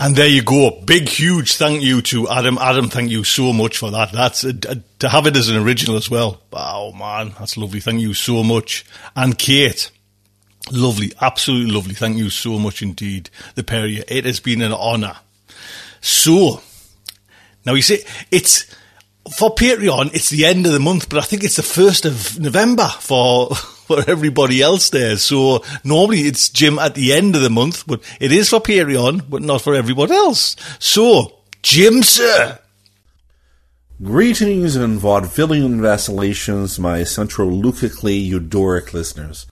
And there you go. Big, huge thank you to Adam. Adam, thank you so much for that. That's uh, a, to have it as an original as well. Oh man, that's lovely. Thank you so much. And Kate, lovely, absolutely lovely. Thank you so much indeed. The pair of you. It has been an honour. So, now you see, it's for Patreon. It's the end of the month, but I think it's the first of November for. for everybody else there. So normally it's Jim at the end of the month, but it is for Patreon, but not for everybody else. So, Jim, sir. Greetings and vaudevillian vacillations, my centroleucically eudoric listeners,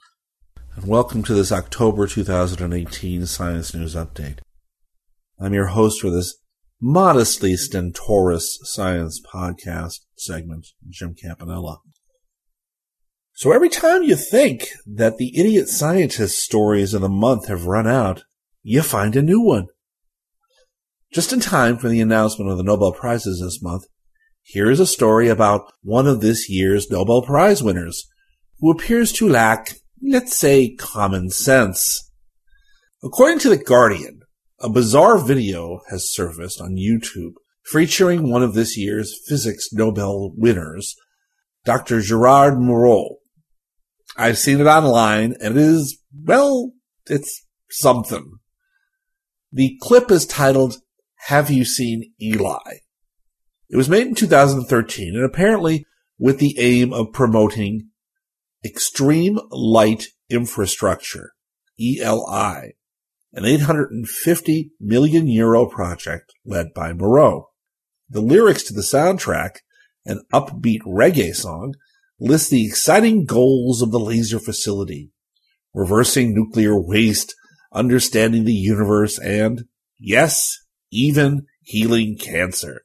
and welcome to this October 2018 Science News Update. I'm your host for this modestly stentorous science podcast segment, Jim Campanella. So every time you think that the idiot scientist stories of the month have run out, you find a new one. Just in time for the announcement of the Nobel Prizes this month, here is a story about one of this year's Nobel Prize winners, who appears to lack, let's say, common sense. According to The Guardian, a bizarre video has surfaced on YouTube featuring one of this year's physics Nobel winners, Dr. Gerard Mourou, I've seen it online and it is, well, it's something. The clip is titled, Have You Seen Eli? It was made in 2013 and apparently with the aim of promoting Extreme Light Infrastructure, ELI, an 850 million euro project led by Mourou. The lyrics to the soundtrack, an upbeat reggae song, list the exciting goals of the laser facility, reversing nuclear waste, understanding the universe, and, yes, even healing cancer.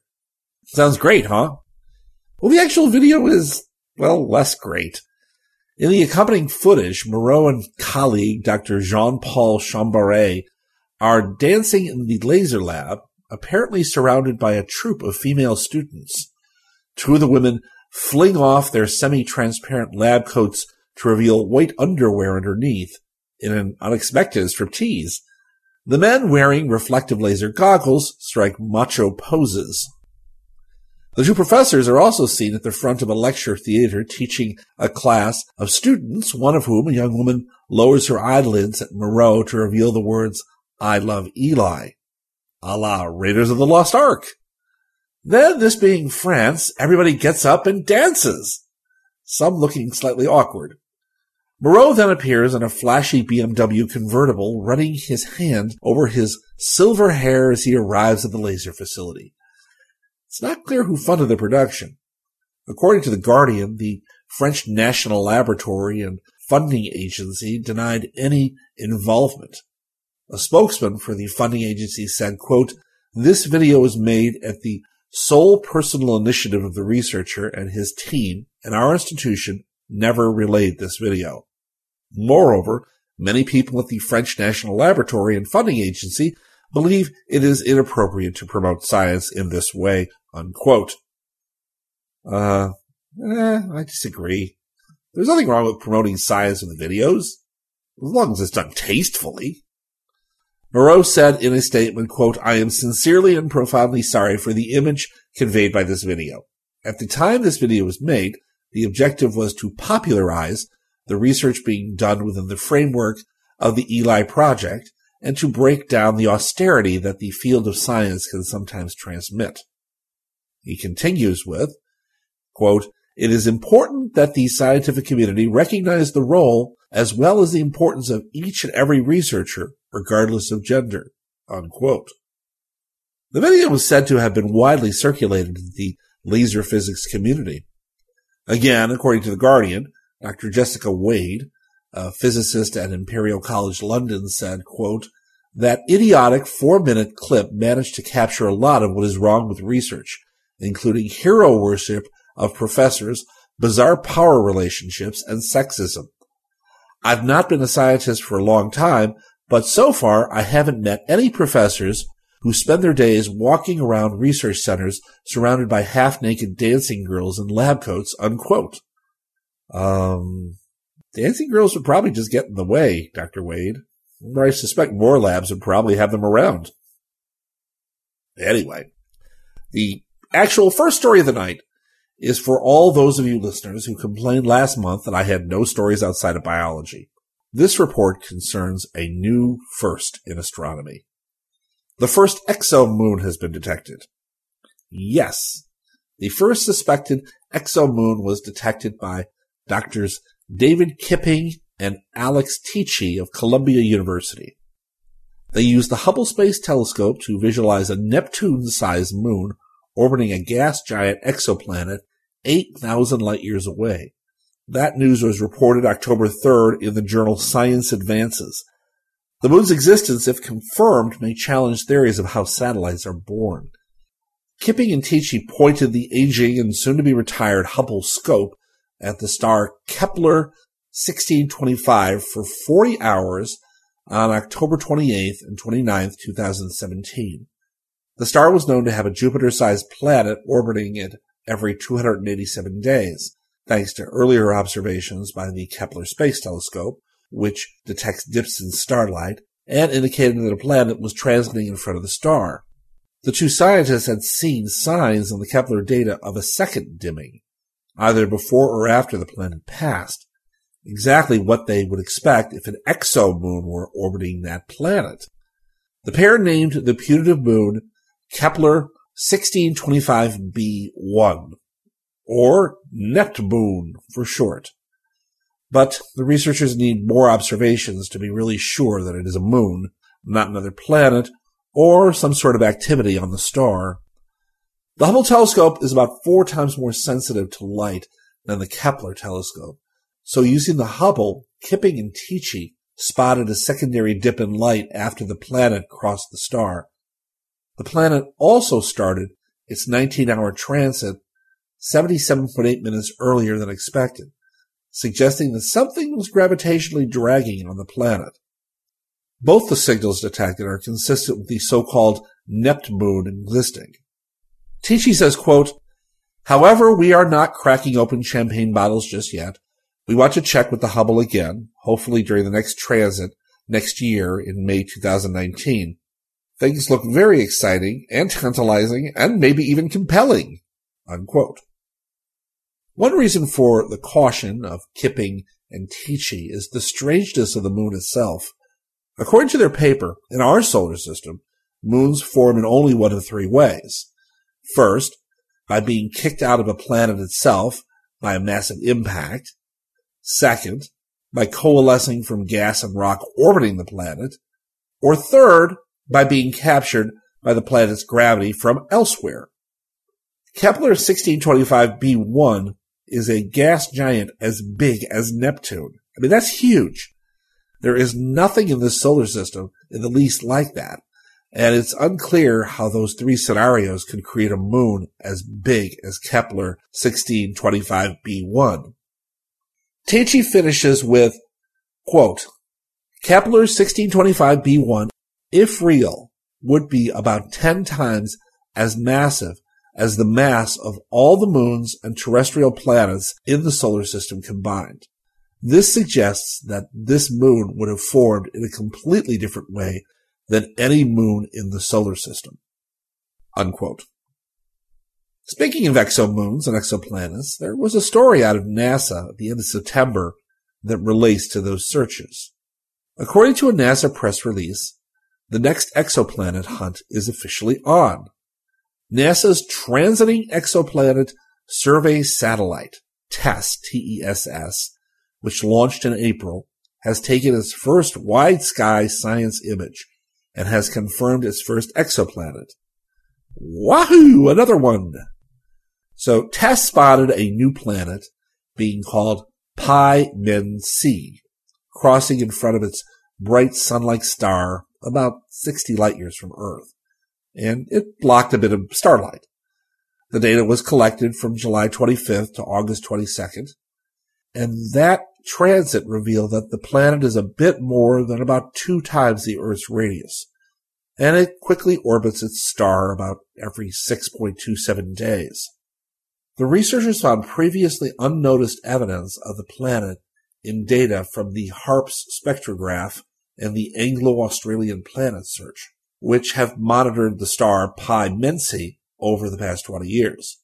Sounds great, huh? Well, the actual video is, well, less great. In the accompanying footage, Mourou and colleague Dr. Jean-Paul Chambarret are dancing in the laser lab, apparently surrounded by a troop of female students. Two of the women fling off their semi-transparent lab coats to reveal white underwear underneath in an unexpected striptease. The men wearing reflective laser goggles strike macho poses. The two professors are also seen at the front of a lecture theater teaching a class of students, one of whom, a young woman, lowers her eyelids at Mourou to reveal the words, I love Eli, a la Raiders of the Lost Ark. Then, this being France, everybody gets up and dances, some looking slightly awkward. Mourou then appears in a flashy BMW convertible, running his hand over his silver hair as he arrives at the laser facility. It's not clear who funded the production. According to The Guardian, the French National Laboratory and Funding Agency denied any involvement. A spokesman for the funding agency said, quote, this video was made at the sole personal initiative of the researcher and his team and our institution never relayed this video. Moreover, many people at the French National Laboratory and Funding Agency believe it is inappropriate to promote science in this way, unquote. Uh, eh, I disagree. There's nothing wrong with promoting science in the videos, as long as it's done tastefully. Mourou said in a statement, quote, I am sincerely and profoundly sorry for the image conveyed by this video. At the time this video was made, the objective was to popularize the research being done within the framework of the Eli project and to break down the austerity that the field of science can sometimes transmit. He continues with, quote, it is important that the scientific community recognize the role as well as the importance of each and every researcher, regardless of gender. Unquote. The video was said to have been widely circulated in the laser physics community. Again, according to The Guardian, Dr. Jessica Wade, a physicist at Imperial College London, said, quote, that idiotic four minute clip managed to capture a lot of what is wrong with research, including hero worship of professors, bizarre power relationships, and sexism. I've not been a scientist for a long time, but so far I haven't met any professors who spend their days walking around research centers surrounded by half-naked dancing girls in lab coats, unquote. Um, dancing girls would probably just get in the way, Dr. Wade. I suspect more labs would probably have them around. Anyway, the actual first story of the night is for all those of you listeners who complained last month that I had no stories outside of biology. This report concerns a new first in astronomy. The first exomoon has been detected. Yes, the first suspected exomoon was detected by doctors David Kipping and Alex Teachey of Columbia University. They used the Hubble Space Telescope to visualize a Neptune-sized moon orbiting a gas giant exoplanet 8,000 light years away. That news was reported October 3rd in the journal Science Advances. The moon's existence, if confirmed, may challenge theories of how satellites are born. Kipping and Teachey pointed the aging and soon to be retired Hubble scope at the star Kepler 1625 for 40 hours on October 28th and 29th, 2017. The star was known to have a Jupiter-sized planet orbiting it every 287 days, thanks to earlier observations by the Kepler Space Telescope, which detects dips in starlight and indicated that a planet was transiting in front of the star. The two scientists had seen signs in the Kepler data of a second dimming, either before or after the planet passed, exactly what they would expect if an exomoon were orbiting that planet. The pair named the putative moon Kepler 1625b1, or Neptmoon for short. But the researchers need more observations to be really sure that it is a moon, not another planet, or some sort of activity on the star. The Hubble telescope is about four times more sensitive to light than the Kepler telescope. So using the Hubble, Kipping and Teachey spotted a secondary dip in light after the planet crossed the star. The planet also started its 19 hour transit 77.8 minutes earlier than expected, suggesting that something was gravitationally dragging on the planet. Both the signals detected are consistent with the so-called Neptmoon existing. Teachey says, quote, However, we are not cracking open champagne bottles just yet. We want to check with the Hubble again, hopefully during the next transit next year in May 2019. Things look very exciting and tantalizing and maybe even compelling. Unquote. One reason for the caution of Kipping and Teachey is the strangeness of the moon itself. According to their paper, in our solar system, moons form in only one of three ways. First, by being kicked out of a planet itself by a massive impact. Second, by coalescing from gas and rock orbiting the planet. Or third, by being captured by the planet's gravity from elsewhere. Kepler 1625b1 is a gas giant as big as Neptune. I mean, that's huge. There is nothing in this solar system in the least like that. And it's unclear how those three scenarios could create a moon as big as Kepler 1625b1. Teachey finishes with, quote, Kepler 1625b1, if real, would be about 10 times as massive as the mass of all the moons and terrestrial planets in the solar system combined. This suggests that this moon would have formed in a completely different way than any moon in the solar system. Unquote. Speaking of exomoons and exoplanets, there was a story out of NASA at the end of September that relates to those searches. According to a NASA press release, the next exoplanet hunt is officially on. NASA's Transiting Exoplanet Survey Satellite, TESS, T-E-S-S, which launched in April, has taken its first wide sky science image and has confirmed its first exoplanet. Wahoo! Another one! So TESS spotted a new planet being called Pi Mensae c, crossing in front of its bright sun-like star about 60 light years from Earth and it blocked a bit of starlight. The data was collected from July 25th to August 22nd, and that transit revealed that the planet is a bit more than about two times the Earth's radius, and it quickly orbits its star about every 6.27 days. The researchers found previously unnoticed evidence of the planet in data from the HARPS spectrograph and the Anglo-Australian Planet Search which have monitored the star Pi Mensae over the past 20 years.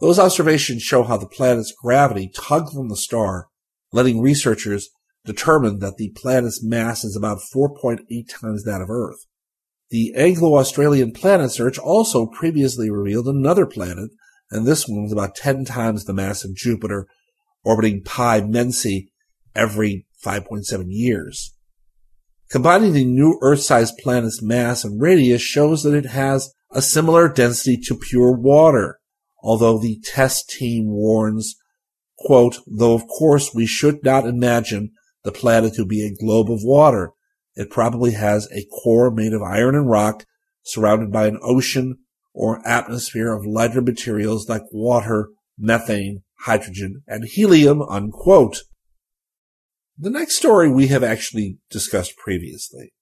Those observations show how the planet's gravity tugs on the star, letting researchers determine that the planet's mass is about 4.8 times that of Earth. The Anglo-Australian Planet Search also previously revealed another planet, and this one about 10 times the mass of Jupiter, orbiting Pi Mensae every 5.7 years. Combining the new Earth-sized planet's mass and radius shows that it has a similar density to pure water, although the TESS team warns, quote, though of course we should not imagine the planet to be a globe of water. It probably has a core made of iron and rock surrounded by an ocean or atmosphere of lighter materials like water, methane, hydrogen, and helium, unquote. The next story we have actually discussed previously.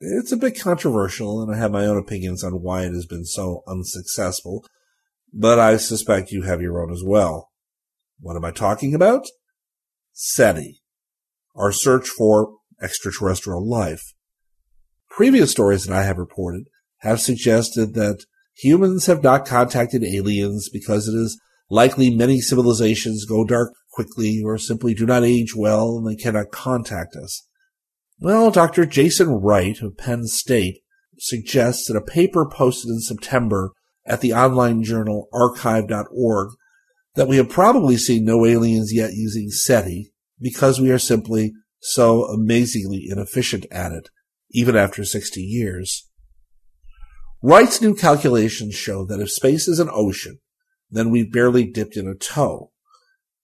It's a bit controversial, and I have my own opinions on why it has been so unsuccessful, but I suspect you have your own as well. What am I talking about? SETI, our search for extraterrestrial life. Previous stories that I have reported have suggested that humans have not contacted aliens because it is likely many civilizations go dark quickly or simply do not age well and they cannot contact us. Well, Dr. Jason Wright of Penn State suggests that a paper posted in September at the online journal arXiv.org that we have probably seen no aliens yet using SETI because we are simply so amazingly inefficient at it, even after 60 years. Wright's new calculations show that if space is an ocean, then we've barely dipped in a toe.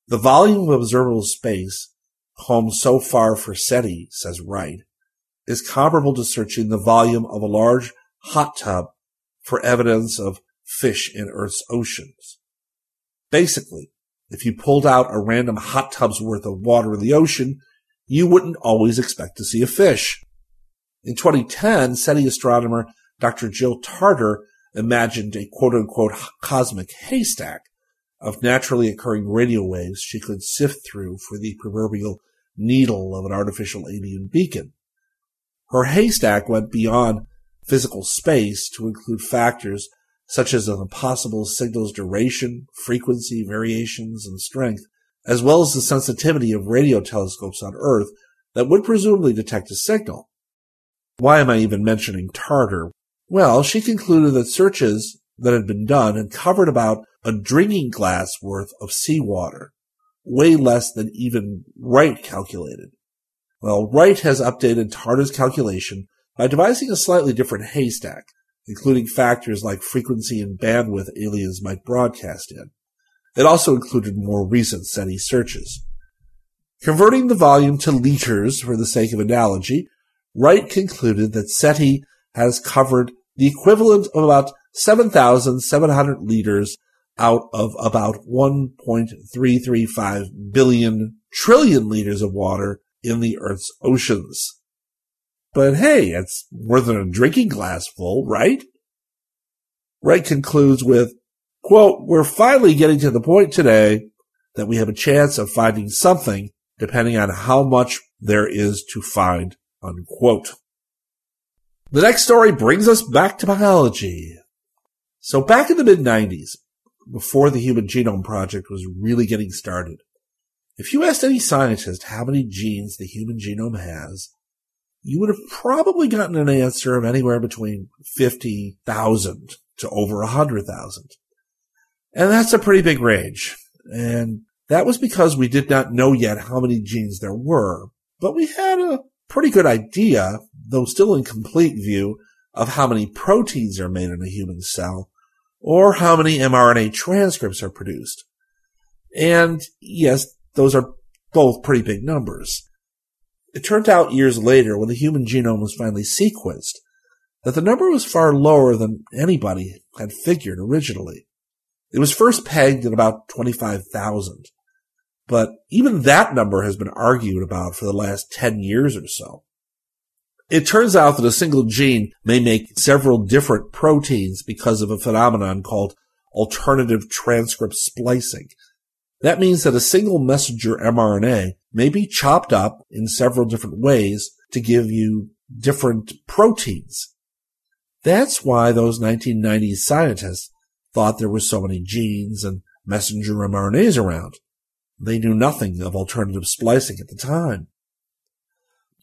The volume of observable space home so far for SETI, says Wright, is comparable to searching the volume of a large hot tub for evidence of fish in Earth's oceans. Basically, if you pulled out a random hot tub's worth of water in the ocean, you wouldn't always expect to see a fish. In 2010, SETI astronomer Dr. Jill Tarter imagined a quote unquote cosmic haystack of naturally occurring radio waves she could sift through for the proverbial needle of an artificial alien beacon. Her haystack went beyond physical space to include factors such as a possible signal's duration, frequency, variations, and strength, as well as the sensitivity of radio telescopes on Earth that would presumably detect a signal. Why am I even mentioning Tarter? Well, she concluded that searches that had been done had covered about a drinking glass worth of seawater, way less than even Wright calculated. Well, Wright has updated Tarter's calculation by devising a slightly different haystack, including factors like frequency and bandwidth aliens might broadcast in. It also included more recent SETI searches. Converting the volume to liters for the sake of analogy, Wright concluded that SETI has covered the equivalent of about 7,700 liters out of about 1.335 billion trillion liters of water in the Earth's oceans. But hey, it's more than a drinking glass full, right? Wright concludes with, quote, we're finally getting to the point today that we have a chance of finding something depending on how much there is to find, unquote. The next story brings us back to biology. So back in the mid 90s, before the Human Genome Project was really getting started, if you asked any scientist how many genes the human genome has, you would have probably gotten an answer of anywhere between 50,000 to over 100,000. And that's a pretty big range. And that was because we did not know yet how many genes there were, but we had a pretty good idea, though still incomplete view, of how many proteins are made in a human cell, or how many mRNA transcripts are produced. And yes, those are both pretty big numbers. It turned out years later, when the human genome was finally sequenced, that the number was far lower than anybody had figured originally. It was first pegged at about 25,000. But even that number has been argued about for the last 10 years or so. It turns out that a single gene may make several different proteins because of a phenomenon called alternative transcript splicing. That means that a single messenger mRNA may be chopped up in several different ways to give you different proteins. That's why those 1990s scientists thought there were so many genes and messenger mRNAs around. They knew nothing of alternative splicing at the time.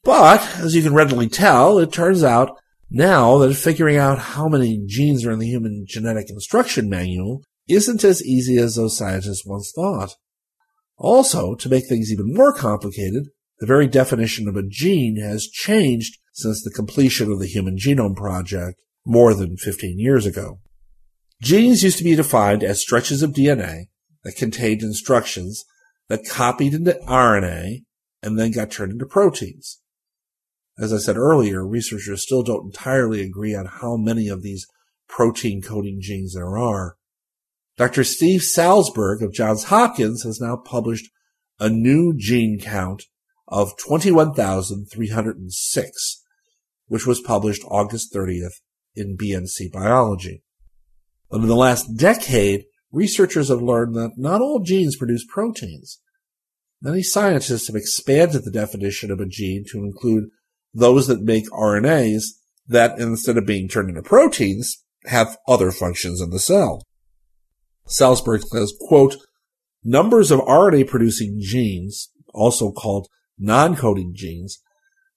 But, as you can readily tell, it turns out now that figuring out how many genes are in the human genetic instruction manual isn't as easy as those scientists once thought. Also, to make things even more complicated, the very definition of a gene has changed since the completion of the Human Genome Project more than 15 years ago. Genes used to be defined as stretches of DNA that contained instructions that copied into RNA and then got turned into proteins. As I said earlier, researchers still don't entirely agree on how many of these protein coding genes there are. Dr. Steve Salzberg of Johns Hopkins has now published a new gene count of 21,306, which was published August 30th in BMC Biology. But in the last decade, researchers have learned that not all genes produce proteins. Many scientists have expanded the definition of a gene to include those that make RNAs that instead of being turned into proteins, have other functions in the cell. Salzberg says, quote, numbers of RNA producing genes, also called non-coding genes,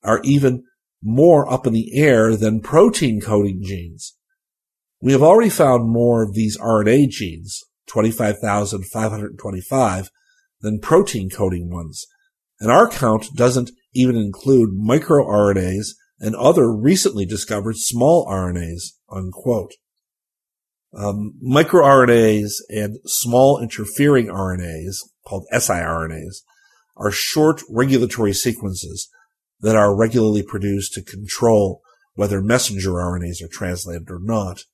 are even more up in the air than protein coding genes. We have already found more of these RNA genes, 25,525, than protein coding ones. And our count doesn't even include microRNAs and other recently discovered small RNAs, unquote. Um, microRNAs and small interfering RNAs, called siRNAs, are short regulatory sequences that are regularly produced to control whether messenger RNAs are translated or not.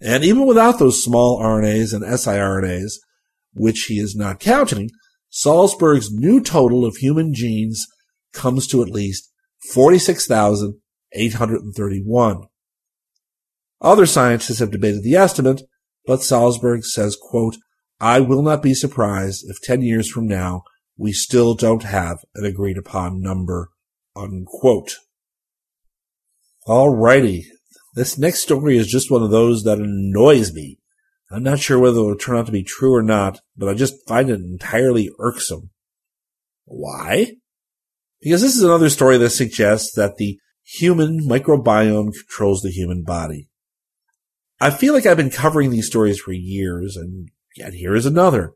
And even without those small RNAs and siRNAs, which he is not counting, Salzberg's new total of human genes comes to at least 46,831. Other scientists have debated the estimate, but Salzberg says, quote, I will not be surprised if 10 years from now we still don't have an agreed upon number, unquote. Alrighty. This next story is just one of those that annoys me. I'm not sure whether it will turn out to be true or not, but I just find it entirely irksome. Why? Because this is another story that suggests that the human microbiome controls the human body. I feel like I've been covering these stories for years, and yet here is another.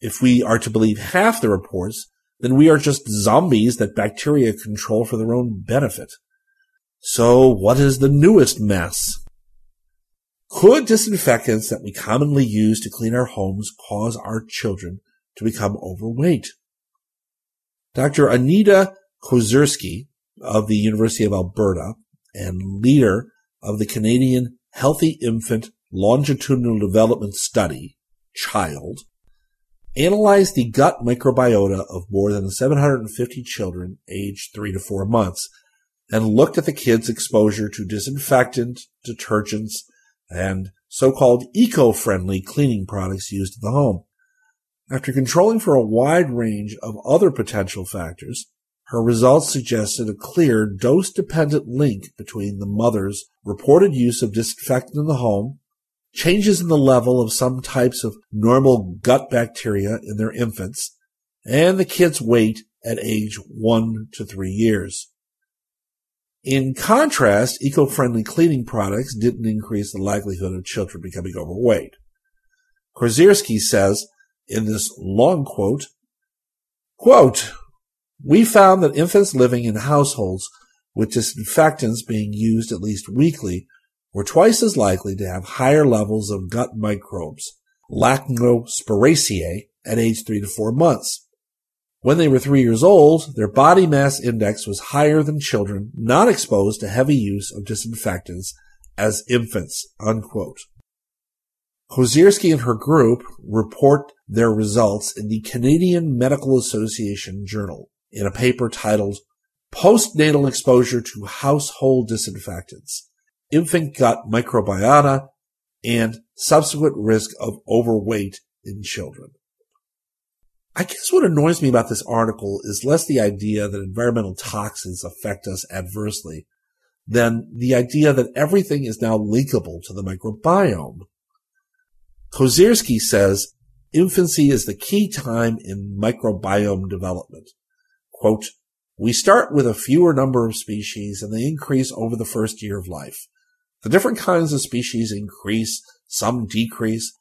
If we are to believe half the reports, then we are just zombies that bacteria control for their own benefit. So what is the newest mess? Could disinfectants that we commonly use to clean our homes cause our children to become overweight? Dr. Anita Kozyrskyj of the University of Alberta and leader of the Canadian Healthy Infant longitudinal development study, CHILD, analyzed the gut microbiota of more than 750 children aged 3 to 4 months and looked at the kids' exposure to disinfectant, detergents, and so-called eco-friendly cleaning products used in the home. After controlling for a wide range of other potential factors, her results suggested a clear dose-dependent link between the mother's reported use of disinfectant in the home, changes in the level of some types of normal gut bacteria in their infants, and the kid's weight at age 1 to 3 years. In contrast, eco-friendly cleaning products didn't increase the likelihood of children becoming overweight. Kozyrskyj says in this long quote, quote, we found that infants living in households with disinfectants being used at least weekly were twice as likely to have higher levels of gut microbes, Lachnospiraceae, at age 3 to 4 months. When they were 3 years old, their body mass index was higher than children not exposed to heavy use of disinfectants as infants. Unquote. Kozyrskyj and her group report their results in the Canadian Medical Association Journal in a paper titled Postnatal Exposure to Household Disinfectants, Infant Gut Microbiota, and Subsequent Risk of Overweight in Children. I guess what annoys me about this article is less the idea that environmental toxins affect us adversely than the idea that everything is now linkable to the microbiome. Kozyrskyj says infancy is the key time in microbiome development. Quote, we start with a fewer number of species and they increase over the first year of life. The different kinds of species increase, some decrease.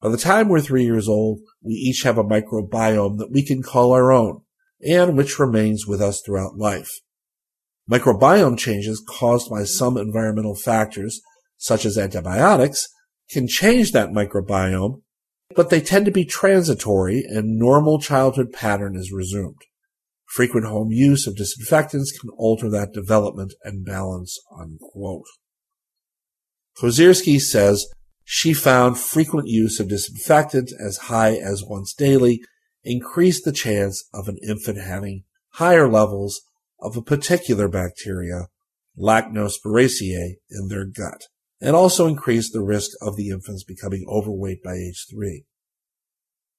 By the time we're three years old, we each have a microbiome that we can call our own and which remains with us throughout life. Microbiome changes caused by some environmental factors, such as antibiotics, can change that microbiome, but they tend to be transitory and normal childhood pattern is resumed. Frequent home use of disinfectants can alter that development and balance, unquote. Kozyrskyj says she found frequent use of disinfectant as high as once daily increased the chance of an infant having higher levels of a particular bacteria, Lachnospiraceae, in their gut and also increase the risk of the infants becoming overweight by age three.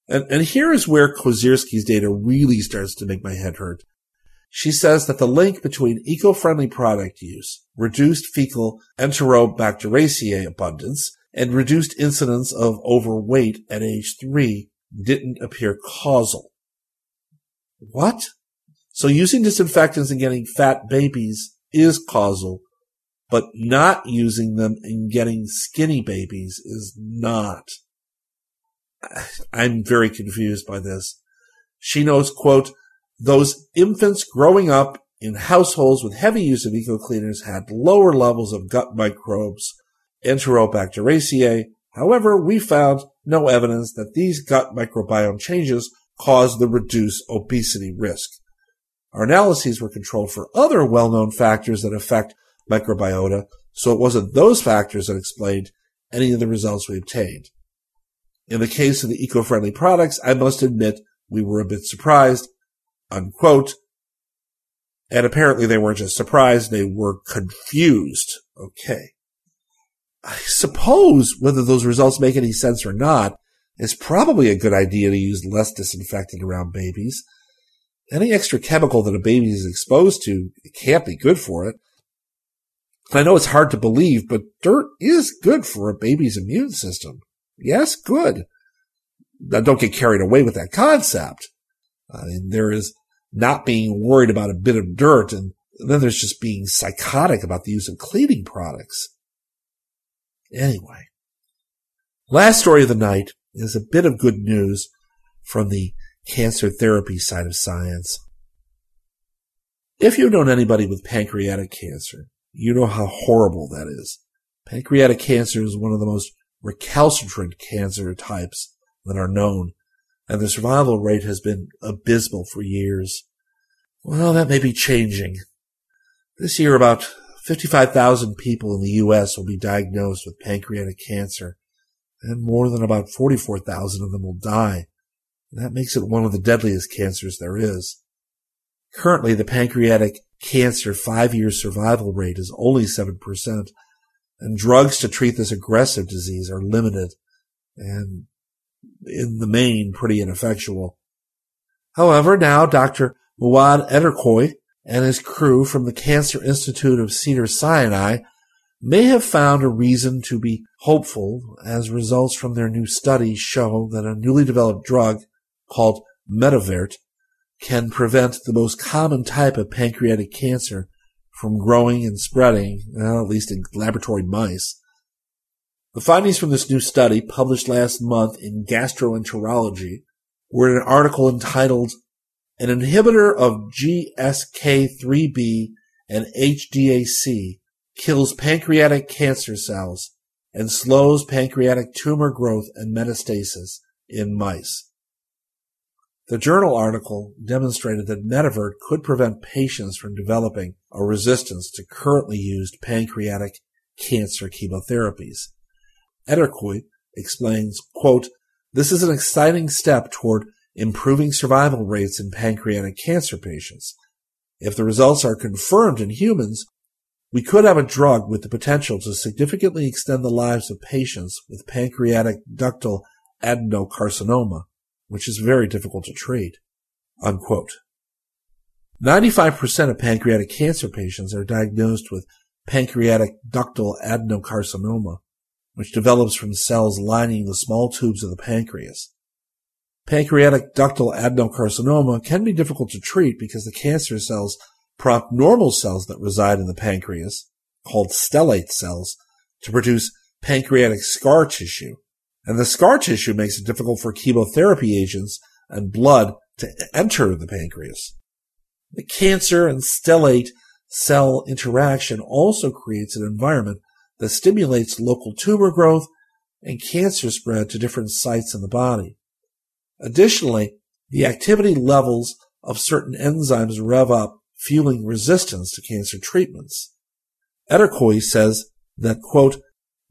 And, and here is where Kozyrskyj's data really starts to make my head hurt. She says that the link between eco-friendly product use, reduced fecal Enterobacteriaceae abundance, and reduced incidence of overweight at age three didn't appear causal. What? So using disinfectants and getting fat babies is causal, but not using them and getting skinny babies is not. I'm very confused by this. She knows, quote, those infants growing up in households with heavy use of eco cleaners had lower levels of gut microbes, Enterobacteriaceae. However, we found no evidence that these gut microbiome changes caused the reduced obesity risk. Our analyses were controlled for other well-known factors that affect microbiota, so it wasn't those factors that explained any of the results we obtained. In the case of the eco-friendly products, I must admit we were a bit surprised, unquote. And apparently they weren't just surprised, they were confused. Okay. I suppose whether those results make any sense or not, it's probably a good idea to use less disinfectant around babies. Any extra chemical that a baby is exposed to, can't be good for it. I know it's hard to believe, but dirt is good for a baby's immune system. Yes, good. Now don't get carried away with that concept. I mean, there is not being worried about a bit of dirt and then there's just being psychotic about the use of cleaning products. Anyway, last story of the night is a bit of good news from the cancer therapy side of science. If you've known anybody with pancreatic cancer, you know how horrible that is. Pancreatic cancer is one of the most recalcitrant cancer types that are known, and the survival rate has been abysmal for years. Well, that may be changing. This year, about 55,000 people in the U.S. will be diagnosed with pancreatic cancer, and more than about 44,000 of them will die. That makes it one of the deadliest cancers there is. Currently, the pancreatic cancer five-year survival rate is only 7%, and drugs to treat this aggressive disease are limited and in the main pretty ineffectual. However, now Dr. Mouad Edderkaoui and his crew from the Cancer Institute of Cedars-Sinai may have found a reason to be hopeful as results from their new study show that a newly developed drug called Metavert can prevent the most common type of pancreatic cancer from growing and spreading, well, at least in laboratory mice. The findings from this new study, published last month in Gastroenterology, were in an article entitled An Inhibitor of GSK3B and HDAC Kills Pancreatic Cancer Cells and Slows Pancreatic Tumor Growth and Metastasis in Mice. The journal article demonstrated that Metavert could prevent patients from developing a resistance to currently used pancreatic cancer chemotherapies. Edderkaoui explains, quote, this is an exciting step toward improving survival rates in pancreatic cancer patients. If the results are confirmed in humans, we could have a drug with the potential to significantly extend the lives of patients with pancreatic ductal adenocarcinoma which is very difficult to treat. Unquote. 95% of pancreatic cancer patients are diagnosed with pancreatic ductal adenocarcinoma, which develops from cells lining the small tubes of the pancreas. Pancreatic ductal adenocarcinoma can be difficult to treat because the cancer cells prompt normal cells that reside in the pancreas, called stellate cells, to produce pancreatic scar tissue, and the scar tissue makes it difficult for chemotherapy agents and blood to enter the pancreas. The cancer and stellate cell interaction also creates an environment that stimulates local tumor growth and cancer spread to different sites in the body. Additionally, the activity levels of certain enzymes rev up, fueling resistance to cancer treatments. Edderkaoui says that, quote,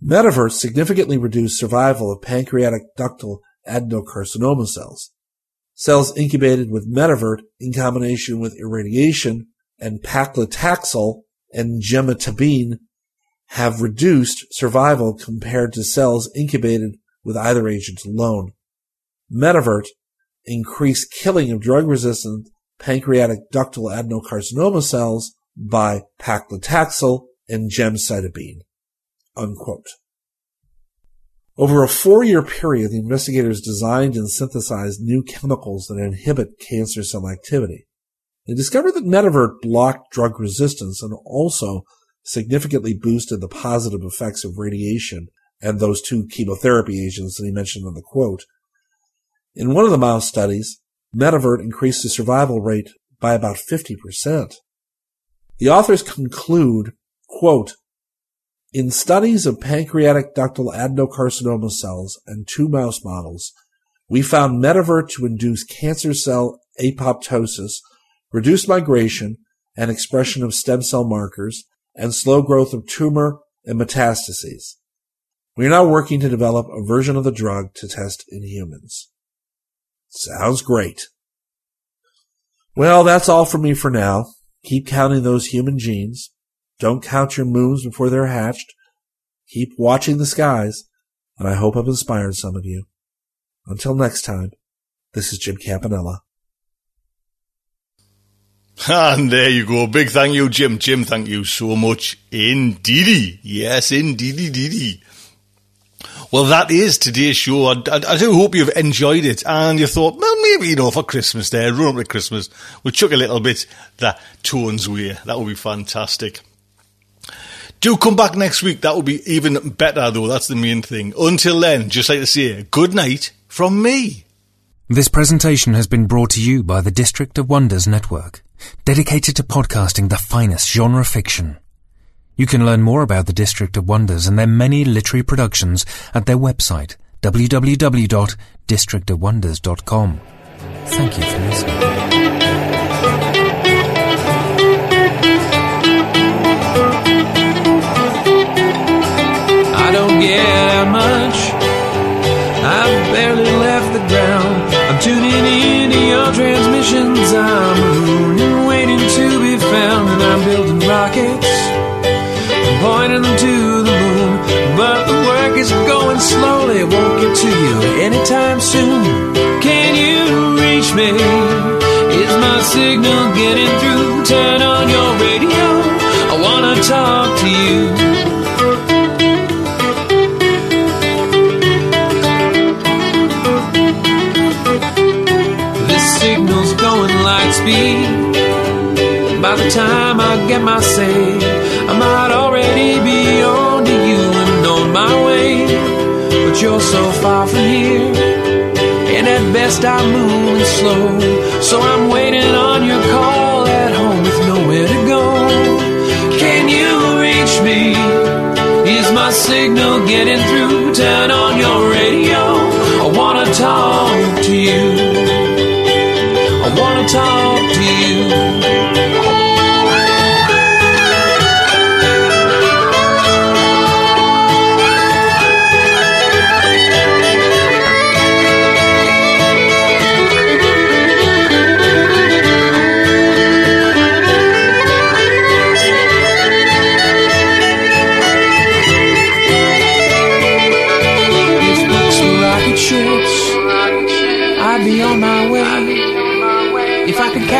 Metavert significantly reduced survival of pancreatic ductal adenocarcinoma cells. Cells incubated with Metavert in combination with irradiation and paclitaxel and gemcitabine have reduced survival compared to cells incubated with either agent alone. Metavert increased killing of drug-resistant pancreatic ductal adenocarcinoma cells by paclitaxel and gemcitabine. Unquote. Over a four-year period, the investigators designed and synthesized new chemicals that inhibit cancer cell activity. They discovered that Metavert blocked drug resistance and also significantly boosted the positive effects of radiation and those two chemotherapy agents that he mentioned in the quote. In one of the mouse studies, Metavert increased the survival rate by about 50%. The authors conclude, quote, in studies of pancreatic ductal adenocarcinoma cells and two mouse models, we found Metavert to induce cancer cell apoptosis, reduce migration and expression of stem cell markers, and slow growth of tumor and metastases. We are now working to develop a version of the drug to test in humans. Sounds great. Well, that's all from me for now. Keep counting those human genes. Don't count your moons before they're hatched. Keep watching the skies, and I hope I've inspired some of you. Until next time, this is Jim Campanella. And there you go. Big thank you, Jim. Jim, thank you so much indeedy. Yes, indeedy, deedy. Well, that is today's show. I, I, I, do hope you've enjoyed it and you thought, well, maybe, you know, for Christmas there, run up to Christmas, we'll chuck a little bit that tones way. That would be fantastic. Do come back next week. That will be even better, though. That's the main thing. Until then, just like to say, good night from me. This presentation has been brought to you by the District of Wonders Network, dedicated to podcasting the finest genre fiction. You can learn more about the District of Wonders and their many literary productions at their website, www.districtofwonders.com. Thank you for listening. I don't get out much. I've barely left the ground. I'm tuning into your transmissions. I'm mooning, waiting to be found, and I'm building rockets, I'm pointing them to the moon. But the work is going slowly, It won't get to you anytime soon. Can you reach me? Is my signal getting through? Turn on your radio. I wanna talk to you. Speed. By the time I get my say, I might already be on to you and on my way. But you're so far from here, and at best I'm moving slow. So I'm waiting on your call at home with nowhere to go. Can you reach me? Is my signal getting through? Turn on your radio. I wanna talk to you. Wanna talk to you.